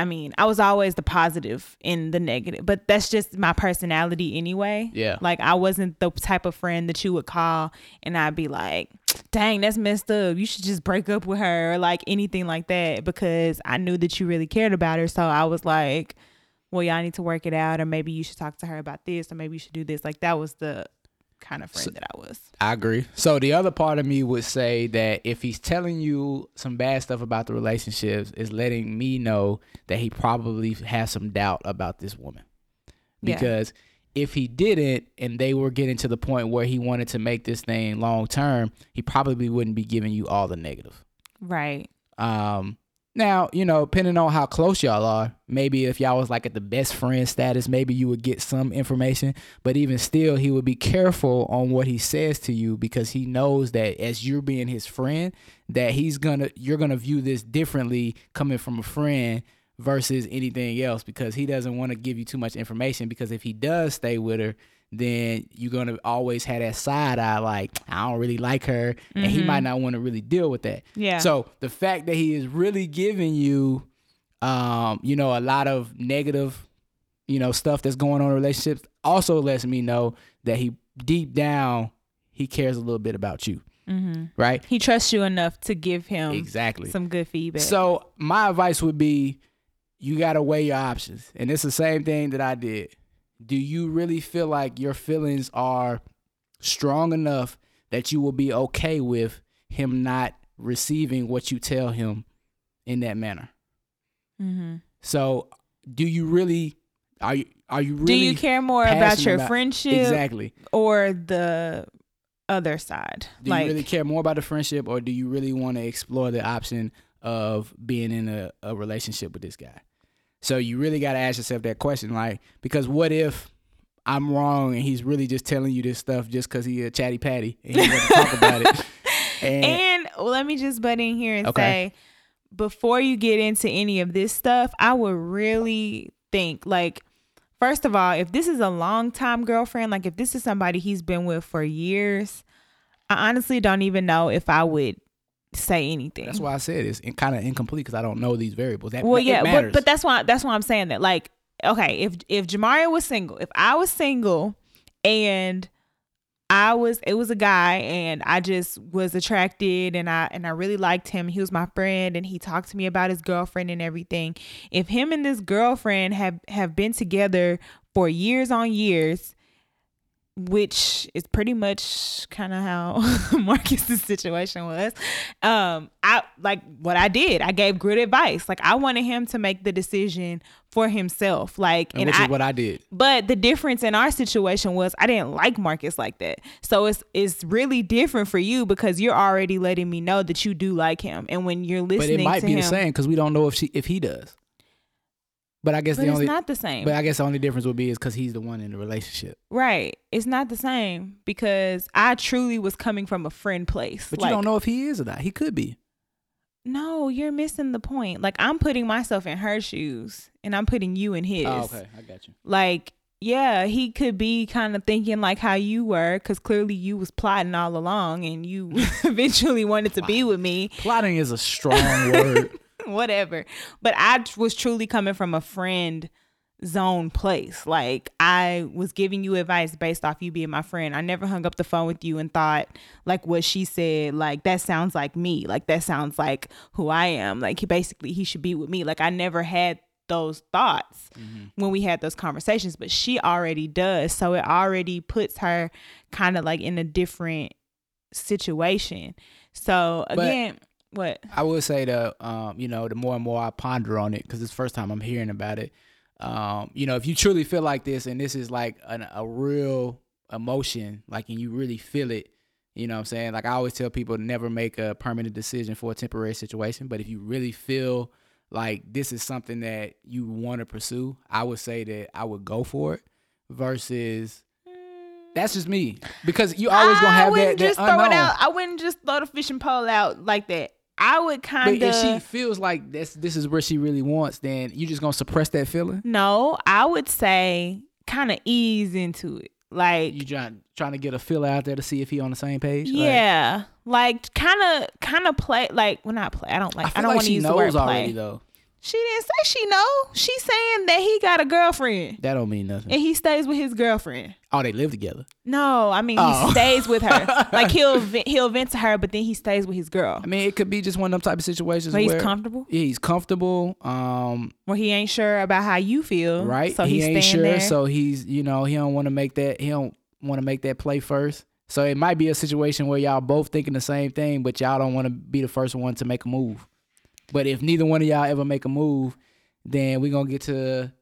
I mean, I was always the positive in the negative, but that's just my personality anyway. Yeah. Like I wasn't the type of friend that you would call and I'd be like, "Dang, that's messed up. You should just break up with her," or like anything like that because I knew that you really cared about her. So I was like, "Well, y'all need to work it out or maybe you should talk to her about this or maybe you should do this." Like that was the kind of friend So- that I was. I agree. So the other part of me would say that if he's telling you some bad stuff about the relationships, is letting me know that he probably has some doubt about this woman. Yeah. Because if he didn't and they were getting to the point where he wanted to make this thing long term, he probably wouldn't be giving you all the negative. Right. Um, now, you know, depending on how close y'all are, maybe if y'all was like at the best friend status, maybe you would get some information. But even still, he would be careful on what he says to you because he knows that as you're being his friend, that he's gonna you're gonna view this differently coming from a friend versus anything else because he doesn't want to give you too much information because if he does stay with her then you're gonna always have that side eye like I don't really like her, and he might not want to really deal with that. Yeah. So the fact that he is really giving you, um, you know, a lot of negative, you know, stuff that's going on in relationships also lets me know that he deep down he cares a little bit about you, Mm-hmm. right? He trusts you enough to give him Exactly. some good feedback. So my advice would be, you gotta weigh your options, and it's the same thing that I did. Do you really feel like your feelings are strong enough that you will be okay with him not receiving what you tell him in that manner? mm-hmm. So, do you really are you are you really do you care more about your about- friendship exactly? or the other side? Do like, you really care more about the friendship, or do you really want to explore the option of being in a, a relationship with this guy? So you really got to ask yourself that question, like, because what if I'm wrong and he's really just telling you this stuff just because he a chatty patty and he want to talk about it? [LAUGHS] And, and let me just butt in here and Okay. say, before you get into any of this stuff, I would really think like, first of all, if this is a long time girlfriend, like if this is somebody he's been with for years, I honestly don't even know if I would say anything. that's why I said it's kind of incomplete because I don't know these variables. That, well, yeah, but but that's why that's why I'm saying that. Like, okay, if if Jamaria was single, if I was single, and I was it was a guy and I just was attracted and I and I really liked him. He was my friend and he talked to me about his girlfriend and everything. If him and this girlfriend have have been together for years on years, which is pretty much kind of how [LAUGHS] Marcus's situation was. Um, I like what I did. I gave good advice. Like I wanted him to make the decision for himself. Like, and and, which I, is what I did. but the difference in our situation was I didn't like Marcus like that. So it's it's really different for you because you're already letting me know that you do like him. And when you're listening, But it might be him, the same because we don't know if she if he does. But I guess but the it's only not the same. but I guess the only difference would be is because he's the one in the relationship. right. It's not the same because I truly was coming from a friend place. But Like, you don't know if he is or not. He could be. No, you're missing the point. Like I'm putting myself in her shoes and I'm putting you in his. Oh, okay, I got you. Like, yeah, he could be kind of thinking like how you were cuz clearly you was plotting all along and you [LAUGHS] eventually wanted to be with me, Plotting is a strong [LAUGHS] word. [LAUGHS] whatever. But I was truly coming from a friend zone place. Like I was giving you advice based off you being my friend. I never hung up the phone with you and thought like what she said, like that sounds like me. Like that sounds like who I am. Like he basically he should be with me. Like I never had those thoughts mm-hmm. when we had those conversations, but she already does. So it already puts her kind of like in a different situation. So But- again, what? I would say that um, you know, the more and more I ponder on it, because it's the first time I'm hearing about it. Um, you know, if you truly feel like this, and this is like an, a real emotion, like and you really feel it, you know what I'm saying? Like I always tell people to never make a permanent decision for a temporary situation. But if you really feel like this is something that you want to pursue, I would say that I would go for it versus that's just me. Because you always gonna I have that, wouldn't that just unknown. throw it out. I wouldn't just throw the fishing pole out like that. I would kinda But if she feels like this this is where she really wants, then you just gonna suppress that feeling. no. I would say kind of ease into it, like You trying trying to get a feel out there to see if he on the same page. Yeah, like kind of kind of play like well not play. I don't like. I I, don't like want to use the word play. already though. She didn't say she know. She's saying that he got a girlfriend That don't mean nothing. and he stays with his girlfriend. Oh, they live together. No, I mean Oh. he stays with her. like he'll [LAUGHS] ve- he'll vent to her, but then he stays with his girl. I mean, it could be just one of them type of situations But he's where comfortable. yeah, he's comfortable. Um, Where he ain't sure about how you feel. right? So he he's ain't staying sure, there. so he's you know he don't want to make that he don't want to make that play first. So it might be a situation where y'all both thinking the same thing, but y'all don't want to be the first one to make a move. But if neither one of y'all ever make a move, then we gonna get to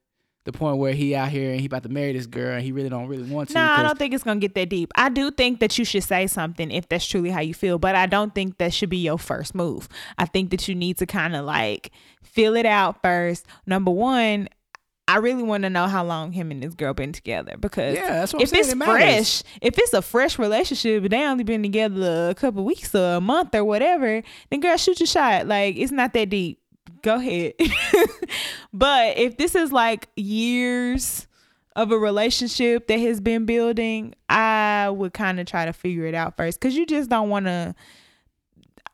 the point where he out here and he about to marry this girl and he really don't really want to. No, I don't think it's gonna get that deep. I do think that you should say something if that's truly how you feel, but I don't think that should be your first move. I think that you need to kind of like feel it out first. Number one, I really want to know how long him and this girl been together because Yeah, that's what I'm if saying. it's It fresh, if it's a fresh relationship, but they only been together a couple weeks or a month or whatever, then girl, shoot your shot. Like it's not that deep. Go ahead. [LAUGHS] but if this is like years of a relationship that has been building, I would kind of try to figure it out first because you just don't want to.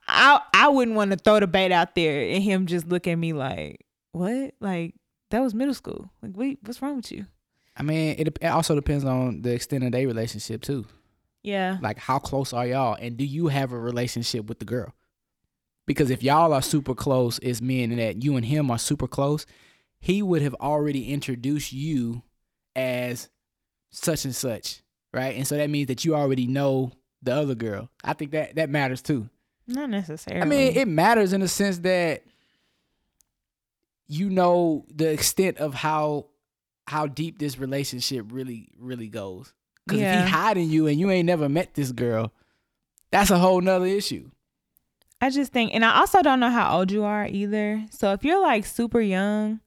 I I wouldn't want to throw the bait out there and him just look at me like, what? Like that was middle school. Like, wait, what's wrong with you? I mean, it, it also depends on the extent of their relationship too. Yeah. Like, how close are y'all, and do you have a relationship with the girl? Because if y'all are super close, it's meaning that you and him are super close. He would have already introduced you as such and such, right? And so that means that you already know the other girl. I think that that matters too. Not necessarily. I mean, it matters in the sense that you know the extent of how how deep this relationship really really goes. Because if Yeah. he hiding you and you ain't never met this girl, that's a whole nother issue. I just think, and I also don't know how old you are either. So if you're like super young,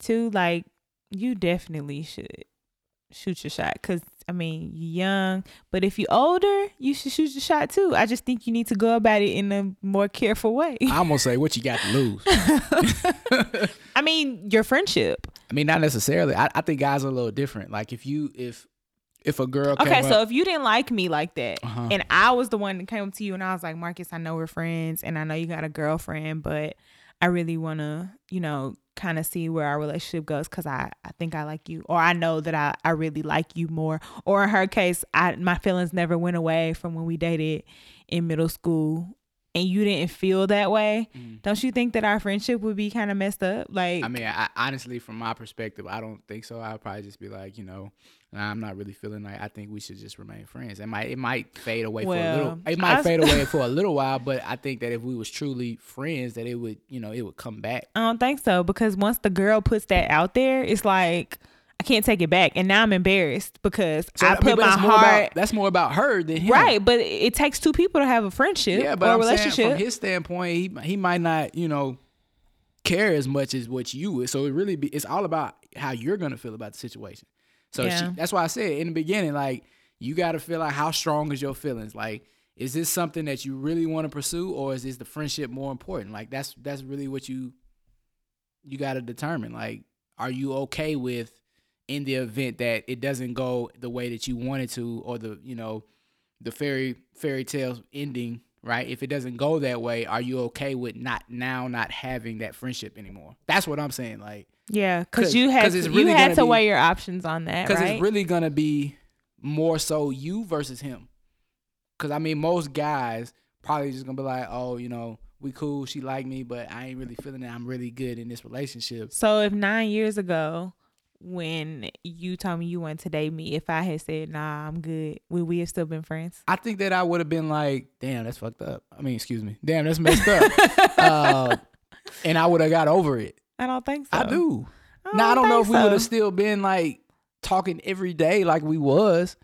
too, like you definitely should shoot your shot. Cause I mean, you're young, but if you're older, you should shoot your shot too. I just think you need to go about it in a more careful way. I'm gonna say what you got to lose. [LAUGHS] [LAUGHS] I mean, your friendship. I mean, not necessarily. I, I think guys are a little different. Like if you if if a girl Okay, so up, if you didn't like me like that, Uh-huh. and I was the one that came up to you, and I was like, Marcus, I know we're friends, and I know you got a girlfriend, but I really want to, you know, kind of see where our relationship goes because I, I think I like you, or I know that I, I really like you more. Or in her case, I my feelings never went away from when we dated in middle school, and you didn't feel that way. Don't you think that our friendship would be kind of messed up? Like, Mm. I mean, I, honestly, from my perspective, I don't think so. I'll probably just be like, you know, I'm not really feeling like. I think we should just remain friends. It might, it might fade away for a little. It might fade [LAUGHS] away for a little while, but I think that if we was truly friends, that it would, you know, it would come back. I don't think so because once the girl puts that out there, it's like I can't take it back, and now I'm embarrassed because So, I mean, put my that's more heart About, that's more about her than him. right. But it takes two people to have a friendship Yeah, but or a I'm saying relationship. from his standpoint, he he might not, you know, care as much as what you would. So it really be it's all about how you're gonna feel about the situation. So Yeah. she, that's why I said in the beginning, like you got to feel like how strong is your feelings. Like, is this something that you really want to pursue, or is this the friendship more important? Like that's that's really what you you got to determine. Like, are you okay with in the event that it doesn't go the way that you wanted to, or the you know the fairy fairy tale ending, right? If it doesn't go that way, are you okay with not now not having that friendship anymore? That's what I'm saying. Like, yeah, because you had 'cause really you had gonna be- weigh your options on that, because right? it's really gonna be more so you versus him. Because I mean, most guys probably just gonna be like, oh, you know, we cool, she like me, but I ain't really feeling that I'm really good in this relationship. so if nine years ago, when you told me you wanted to date me, if I had said nah, I'm good, would we have still been friends? I think that I would have been like, damn, that's fucked up. I mean, excuse me, damn, that's messed up. [LAUGHS] uh, and I would have got over it. I don't think so. I do. I now I don't know if we would have still been like talking every day like we was.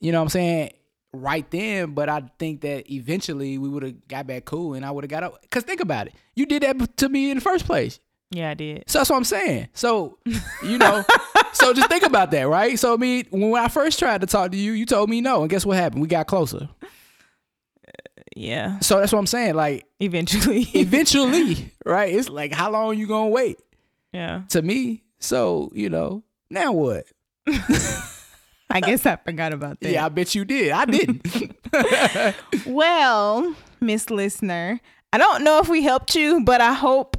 You know what I'm saying? Right then, but I think that eventually we would have got back cool and I would have got up. Cause think about it. You did that to me in the first place. Yeah, I did. So that's what I'm saying. So, you [LAUGHS] know, so just think about that, right? So I mean, when I first tried to talk to you, you told me no. And guess what happened? We got closer. Uh, yeah, So that's what I'm saying. Like eventually. [LAUGHS] eventually, right? It's like how long you gonna wait? yeah, To me. So, you know, now what? [LAUGHS] I guess I forgot about that. Yeah, I bet you did. I didn't. Well, Miss Listener, I don't know if we helped you, but I hope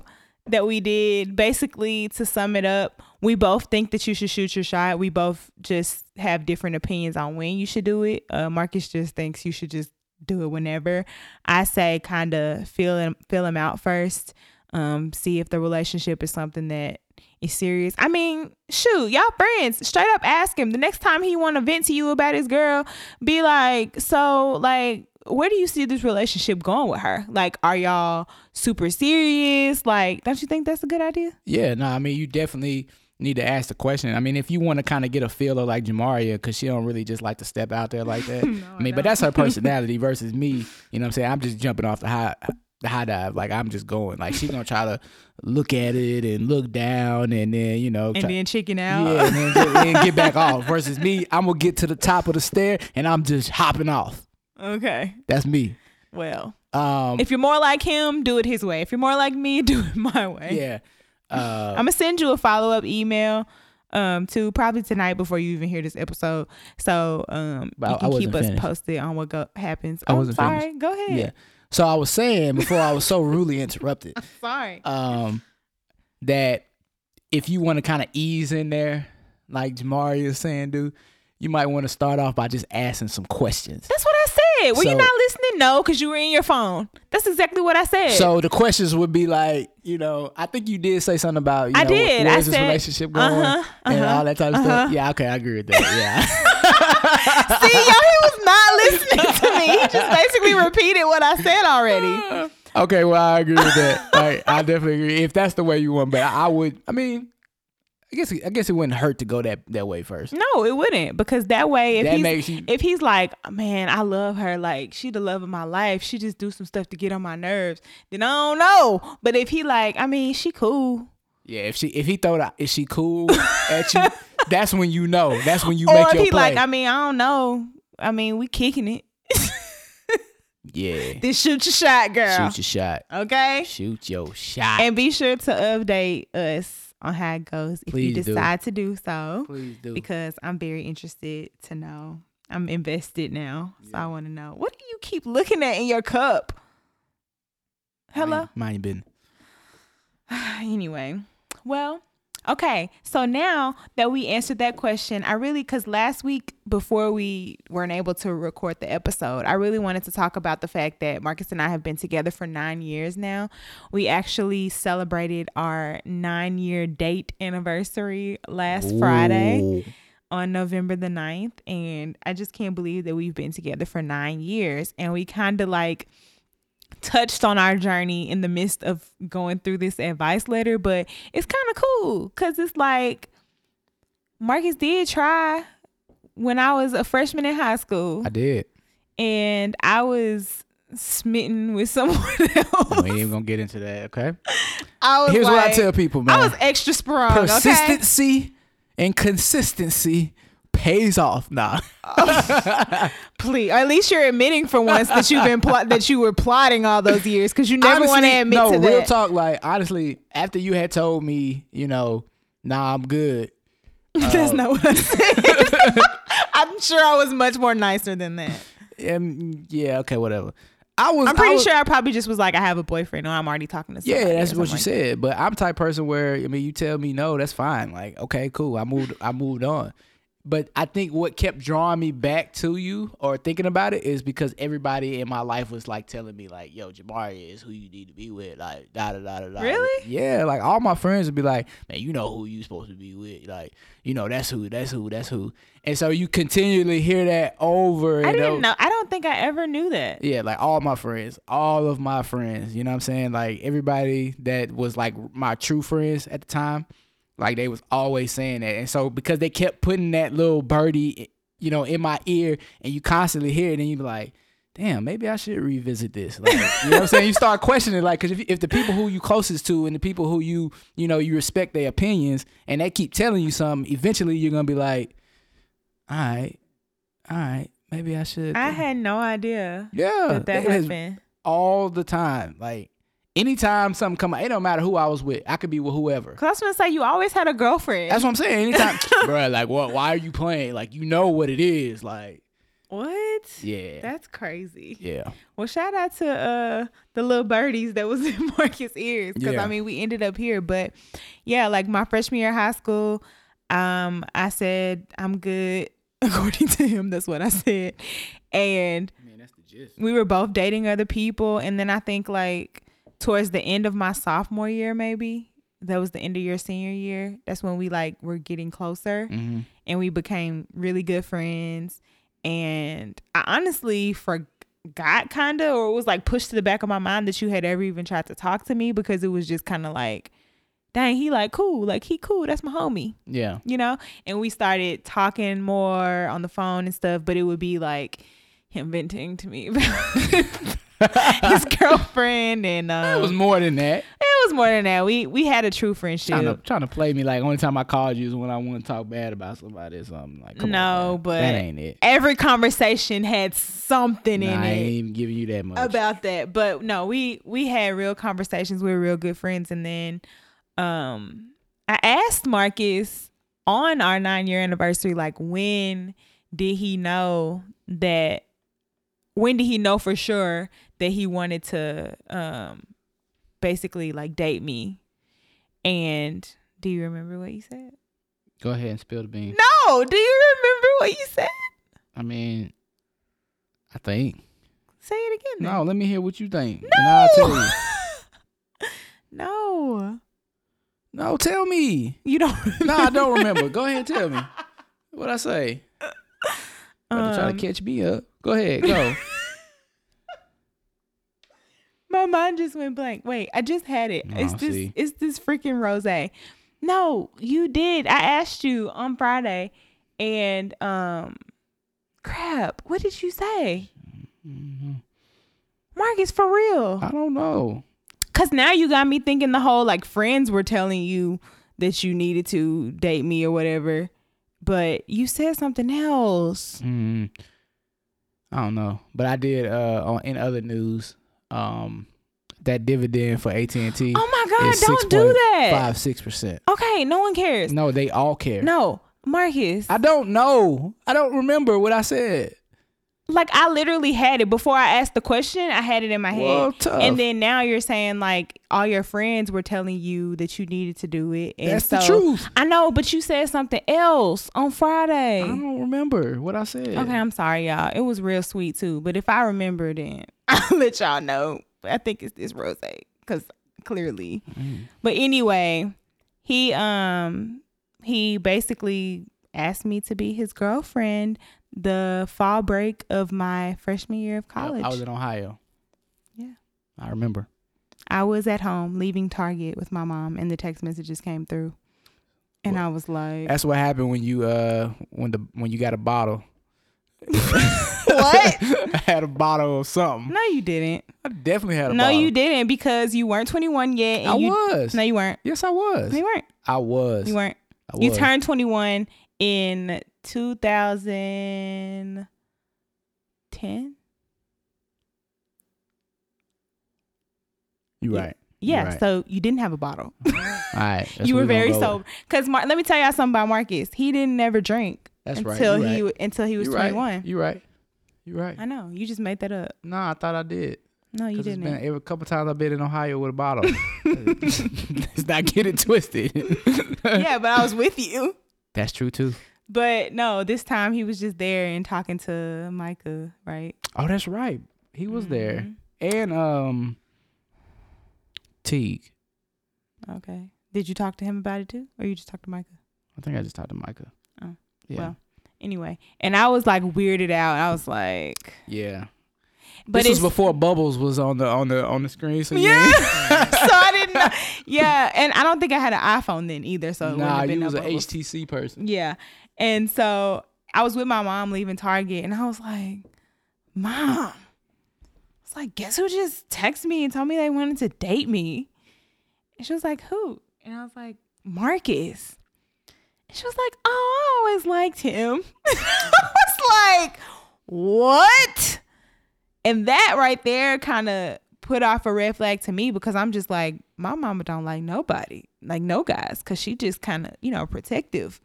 that we did. Basically, to sum it up, we both think that you should shoot your shot. We both just have different opinions on when you should do it. Uh, Marcus just thinks you should just do it whenever. I say kind of feel him, feel him out first. Um, see if the relationship is something that is serious. I mean, shoot, y'all friends. Straight up ask him the next time he want to vent to you about his girl. Be like, so like, where do you see this relationship going with her? Like, are y'all super serious? Like, don't you think that's a good idea? yeah, no, I mean you definitely need to ask the question. I mean, if you want to kind of get a feel of like Jamaria, because she don't really just like to step out there like that. [LAUGHS] I mean, but that's her [LAUGHS] personality versus me. You know what I'm saying? I'm just jumping off the high the high dive. Like I'm just going. Like she's gonna try to look at it and look down and then you know And try- then chicken out. yeah, and then, get, and get back off. Versus me, I'm gonna get to the top of the stair and I'm just hopping off. Okay. That's me. Well, Um, if you're more like him, do it his way. If you're more like me, [LAUGHS] do it my way. yeah. Uh, I'm gonna send you a follow up email um to probably tonight before you even hear this episode. So um you can keep us finished. posted on what go- happens. I I'm wasn't sorry. finished. Go ahead. yeah. So I was saying before I was so rudely interrupted. [LAUGHS] Sorry. um, that if you want to kind of ease in there, like Jamari is saying, dude, you might want to start off by just asking some questions. That's what I said. Were you not listening? No, because you were in your phone. That's exactly what I said. So the questions would be like, you know, I think you did say something about, you I know, did. where's I this said, relationship going uh-huh, and uh-huh, all that type of uh-huh. stuff. Yeah, okay, I agree with that. Yeah. [LAUGHS] [LAUGHS] See, yo, he was not listening to me. He just basically repeated what I said already. okay, well, I agree with that. Right, I definitely agree if that's the way you want. But I, I would, I mean, I guess, I guess it wouldn't hurt to go that that way first. No, it wouldn't because that way, if That he's you- if he's like, man, I love her, like she the love of my life, she just do some stuff to get on my nerves. Then I don't know. But if he like, I mean, she cool. Yeah, if she if he throw that is she cool [LAUGHS] at you, that's when you know. That's when you or make if your he play. like, I mean, I don't know. I mean, we kicking it. yeah, [LAUGHS] Then shoot your shot, girl. shoot your shot. okay. Shoot your shot. And be sure to update us on how it goes if Please you do. decide to do so. Please do. Because I'm very interested to know. I'm invested now. So I want to know. What do you keep looking at in your cup? Hello? Mine, your business. anyway, well, okay. So now that we answered that question, I really, because last week before we weren't able to record the episode, I really wanted to talk about the fact that Marcus and I have been together for nine years now. We actually celebrated our nine year date anniversary last Friday on November the 9th. And I just can't believe that we've been together for nine years. And we kind of like touched on our journey in the midst of going through this advice letter, but it's kind of cool because it's like Marcus did try when I was a freshman in high school I did. and I was smitten with someone [LAUGHS] else. We ain't even gonna get into that. Okay. I was Here's what I tell people, man. I was extra sprung. Okay? And consistency pays off. Nah. [LAUGHS] Please, at least you're admitting for once that you've been plot that you were plotting all those years because you never want to admit no, to real that. talk. Like honestly, after you had told me, you know, nah, I'm good. [LAUGHS] That's not what I [LAUGHS] said. I'm sure I was much more nicer than that. Um, yeah, okay, whatever. I was. I'm pretty I was, sure I probably just was like, I have a boyfriend or I'm already talking to Somebody Yeah, that's what you like said. But I'm the type of person where I mean, you tell me no, that's fine. Like, okay, cool. I moved. I moved on. But I think what kept drawing me back to you or thinking about it is because everybody in my life was like telling me like, "Yo, Jamaria is who you need to be with." Like, da da da da da. Really? Yeah. Like all my friends would be like, "Man, you know who you supposed to be with." Like, you know that's who, that's who, that's who. And so you continually hear that over. I didn't over. know. I don't think I ever knew that. Yeah, like all my friends, all of my friends, you know what I'm saying? Like everybody that was like my true friends at the time, like they was always saying that. And so because they kept putting that little birdie, you know, in my ear and you constantly hear it and you be like, damn, maybe I should revisit this. Like, you know what I'm saying? You start questioning like cuz if, if the people who you closest to and the people who you, you know, you respect their opinions and they keep telling you something, eventually you're going to be like, all right. All right. Maybe I should. I had no idea yeah, that that happened. all the time. Like anytime something come out, it don't matter who I was with. I could be with whoever. Cause I was gonna say you always had a girlfriend. That's what I'm saying. Anytime, [LAUGHS] bro. Like, what? Why are you playing? Like, you know what it is. Like, what? yeah, That's crazy. yeah. Well, shout out to uh the little birdies that was [LAUGHS] in Marcus' ears because Yeah. I mean we ended up here, but yeah, like my freshman year of high school, um, I said I'm good. [LAUGHS] According to him, that's what I said, and I mean, that's the gist. we were both dating other people, and then I think like towards the end of my sophomore year, maybe that was the end of your senior year. That's when we like were getting closer hmm and we became really good friends. And I honestly forgot kind of, or it was like pushed to the back of my mind that you had ever even tried to talk to me because it was just kind of like dang, he like cool, like he cool. That's my homie, Yeah. you know. And we started talking more on the phone and stuff, but it would be like him venting to me about [LAUGHS] [LAUGHS] [LAUGHS] his girlfriend, and [LAUGHS] um, It was more than that. it was more than that. We we had a true friendship. Trying to trying to play me like only time I called you is when I want to talk bad about somebody or something. Like come No, on, but that ain't it. Every conversation had something in Nah, I it. ain't even giving you that much. about that but no we we had real conversations we were real good friends and then um i asked marcus on our nine year anniversary like when did he know that when did he know for sure that he wanted to um basically like date me and do you remember what you said Go ahead and spill the beans. no do you remember what you said I mean, I think. say it again then. No, let me hear what you think. And I'll tell you. [LAUGHS] no No, tell me. you don't No, I don't remember. Go ahead and tell me. [LAUGHS] What I say? Better try Um, to catch me up. Go ahead, go. [LAUGHS] My mind just went blank. Wait, I just had it. it's this see. it's this freaking rose. No, you did. I asked you on Friday and um crap, what did you say? Marcus for real. I don't know. Cause now you got me thinking the whole like friends were telling you that you needed to date me or whatever. But you said something else. Mm, I don't know, but I did. Uh, on in other news, um, that dividend for AT and T Oh my god, don't do that. five six percent. Okay, no one cares. No, they all care. No, Marcus. I don't know. I don't remember what I said. like I literally had it before I asked the question. I had it in my Well, head, tough. and then now you're saying like all your friends were telling you that you needed to do it. And That's the truth. I know, but you said something else on Friday. I don't remember what I said. Okay, I'm sorry, y'all. It was real sweet too. But if I remember, then I'll let y'all know. I think it's this rose because clearly. Mm. But anyway, he um he basically asked me to be his girlfriend the fall break of my freshman year of college. I was in Ohio. Yeah. I remember. I was at home leaving Target with my mom, and the text messages came through, and I was like, That's what happened when you uh when the when you got a bottle. "What? [LAUGHS] I had a bottle of something. no, you didn't. I definitely had a bottle. No, bottle. you didn't because you weren't 21 yet. And I you, was. No, you weren't. yes, I was. No, you weren't. I was. You weren't. I You turned 21 in 2010. You right. Yeah, right. so you didn't have a bottle. All right. [LAUGHS] you were we very sober. Cause Mar- let me tell y'all something about Marcus. He didn't never drink That's right. until You he right. until he was You 21. right. You right. You right. I know. You just made that up. No, I thought I did. No, you Because it's didn't. been every couple times I've been in Ohio with a bottle. [LAUGHS] [LAUGHS] Let's not get it twisted. [LAUGHS] yeah, but I was with you. That's true too. But no, this time he was just there and talking to Micah, right? Oh, that's right. He was there. Mhm. And um Teague. Okay. Did you talk to him about it too, or you just talked to Micah? I think I just talked to Micah. Yeah. well. Anyway, and I was like weirded out. I was like, yeah. but this was before Bubbles was on the on the on the screen. So yeah. yeah. [LAUGHS] so I didn't know. Yeah, and I don't think I had an iPhone then either. So nah, you no was an. HTC person. Yeah, and so I was with my mom leaving Target, and I was like, "Mom," it's like, guess who just texted me and told me they wanted to date me? And she was like, "Who?" And I was like, "Marcus." She was like, "Oh, I always liked him." [LAUGHS] I was like, "What?" And that right there kind of put off a red flag to me because I'm just like, my mama don't like nobody, like no guys, because she just kind of, you know, protective.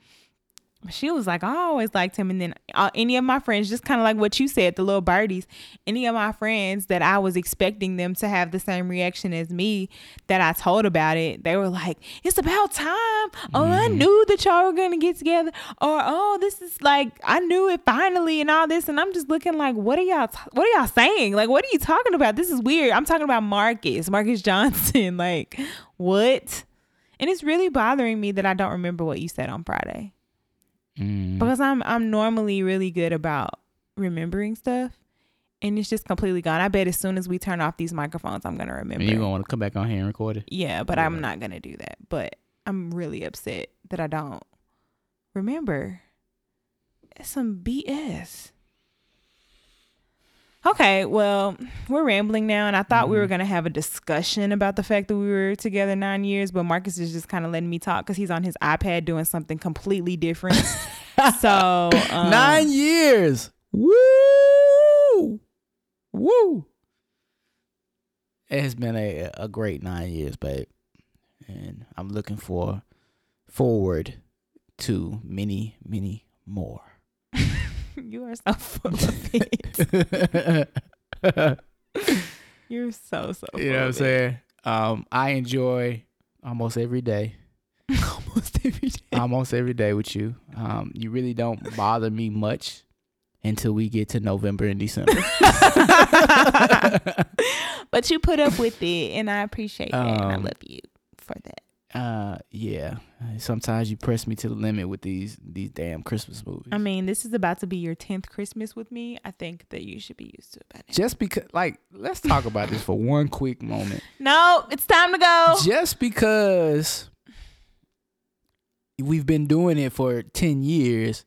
She was like, I always liked him. And then uh, any of my friends, just kind of like what you said, the little birdies, any of my friends that I was expecting them to have the same reaction as me that I told about it, they were like, it's about time. Oh, I knew that y'all were going to get together. Or, oh, this is like, I knew it finally and all this. And I'm just looking like, what are y'all, t- what are y'all saying? Like, what are you talking about? This is weird. I'm talking about Marcus, Marcus [LAUGHS] Johnson. like, what? And it's really bothering me that I don't remember what you said on Friday Mm. because I'm I'm normally really good about remembering stuff, and it's just completely gone. I bet as soon as we turn off these microphones, I'm gonna remember. And you're gonna want to come back on here and record it. yeah, but Yeah. I'm not gonna do that. But I'm really upset that I don't remember. It's some BS. Okay, well, we're rambling now, and I thought we were Mhm. gonna have a discussion about the fact that we were together nine years, but Marcus is just kind of letting me talk because he's on his iPad doing something completely different. [LAUGHS] so um, Nine years. Woo! Woo! It has been a a great nine years, babe, and I'm looking for forward to many, many more. [LAUGHS] [LAUGHS] you are so full of [LAUGHS] it. [LAUGHS] You're so so. you know what I'm saying? Um, I enjoy almost every day. Almost every day. almost every day with you. Um, you really don't bother me much until we get to November and December. but you put up with it, and I appreciate that. and I Um, love you for that. Uh, yeah. Sometimes you press me to the limit with these these damn Christmas movies. I mean, this is about to be your tenth Christmas with me. I think that you should be used to it by now. just because, like, let's talk about this for one quick moment. No, it's time to go. Just because we've been doing it for ten years,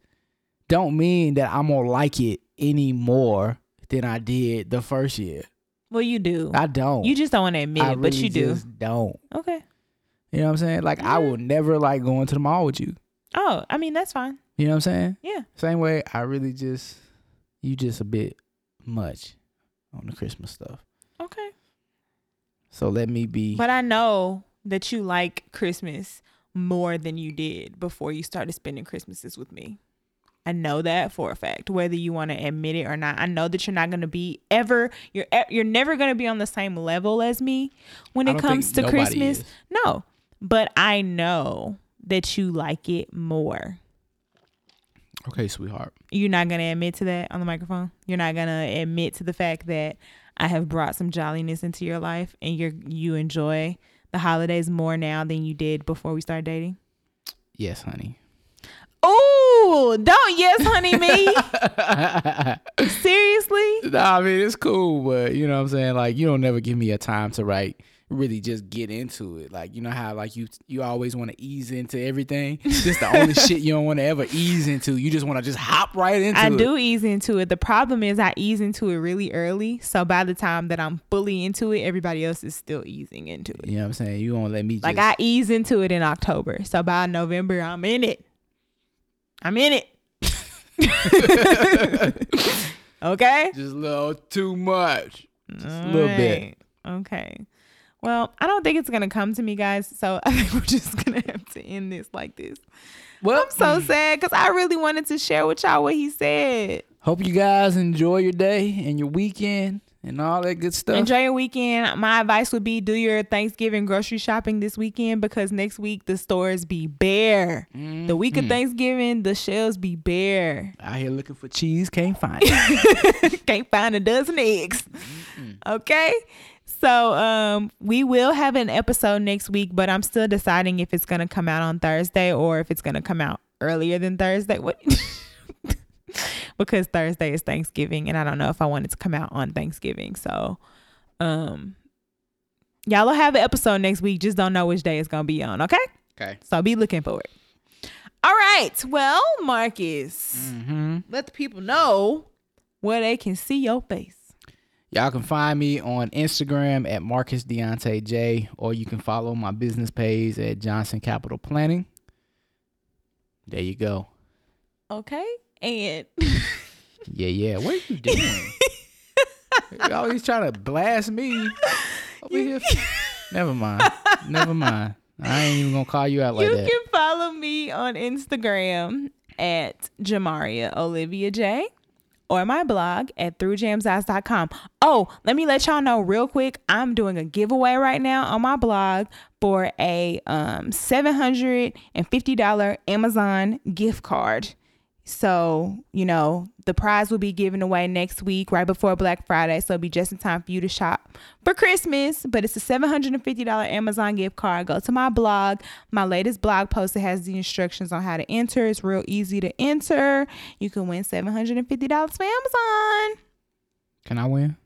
don't mean that I'm gonna like it any more than I did the first year. Well, you do. I don't. You just don't want to admit I it, but really you do. don't. Okay. You know what I'm saying? Like I will never like going to the mall with you. Oh, I mean that's fine. You know what I'm saying? Yeah. Same way I really just you just a bit much on the Christmas stuff. Okay. So let me be But I know that you like Christmas more than you did before you started spending Christmases with me. I know that for a fact, whether you want to admit it or not. I know that you're not going to be ever you're you're never going to be on the same level as me when it comes to Christmas. is. No. But I know that you like it more. Okay, sweetheart. You're not going to admit to that on the microphone. You're not going to admit to the fact that I have brought some jolliness into your life and you're you enjoy the holidays more now than you did before we started dating. Yes, honey. Oh, don't yes, honey, me. [LAUGHS] Seriously? nah, I mean it's cool, but you know what I'm saying? Like you don't never give me a time to like really just get into it. Like you know how like you you always want to ease into everything. Just the only shit you don't want to ever ease into. You just want to just hop right into I it. do ease into it. The problem is I ease into it really early. So by the time that I'm fully into it, everybody else is still easing into it. You know what I'm saying? You won't let me just Like I ease into it in October. So by November, I'm in it. I'm in it. [LAUGHS] [LAUGHS] okay? just a little too much. Just a little bit. Okay. Well, I don't think it's gonna come to me, guys. So [LAUGHS] I think we're just gonna have to end this like this. Well, I'm so sad because I really wanted to share with y'all what he said. hope you guys enjoy your day and your weekend and all that good stuff. Enjoy your weekend. My advice would be do your Thanksgiving grocery shopping this weekend because next week the stores be bare. The week of Mhm. Thanksgiving, the shelves be bare. Out here looking for cheese, can't find it. [LAUGHS] Can't find a dozen eggs. Okay. So um we will have an episode next week, but I'm still deciding if it's gonna come out on Thursday or if it's gonna come out earlier than Thursday. What [LAUGHS] because Thursday is Thanksgiving and I don't know if I want it to come out on Thanksgiving. So um y'all will have an episode next week. Just don't know which day it's gonna be on, okay? okay. So be looking for it. All right. Well, Marcus, Mm-hmm. let the people know where they can see your face. Y'all can find me on Instagram at Marcus Deontay J, or you can follow my business page at Johnson Capital Planning. There you go. Okay. And [LAUGHS] Yeah, yeah. What are you doing? you always trying to blast me over here. Never mind. Never mind. I ain't even gonna call you out like you that. can follow me on Instagram at Jamaria Olivia J or my blog at throughjamseyes.com. Oh, let me let y'all know real quick. I'm doing a giveaway right now on my blog for a um $750 Amazon gift card. So, you know, the prize will be given away next week, right before Black Friday. So it'll be just in time for you to shop for Christmas. But it's a $750 Amazon gift card. Go to my blog, my latest blog post that has the instructions on how to enter. It's real easy to enter. You can win $750 for Amazon. Can I win?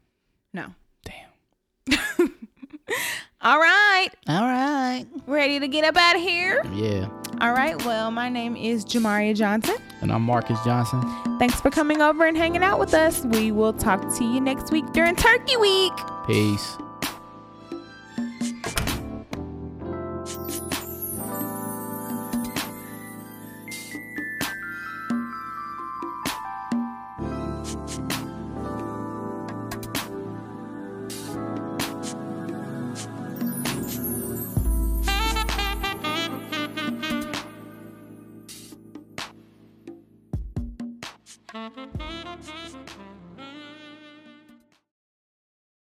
No. Damn. [LAUGHS] All right. All right. Ready to get up out of here? Yeah. All right. Well, my name is Jamaria Johnson. And I'm Marcus Johnson. Thanks for coming over and hanging out with us. We will talk to you next week during Turkey Week. Peace.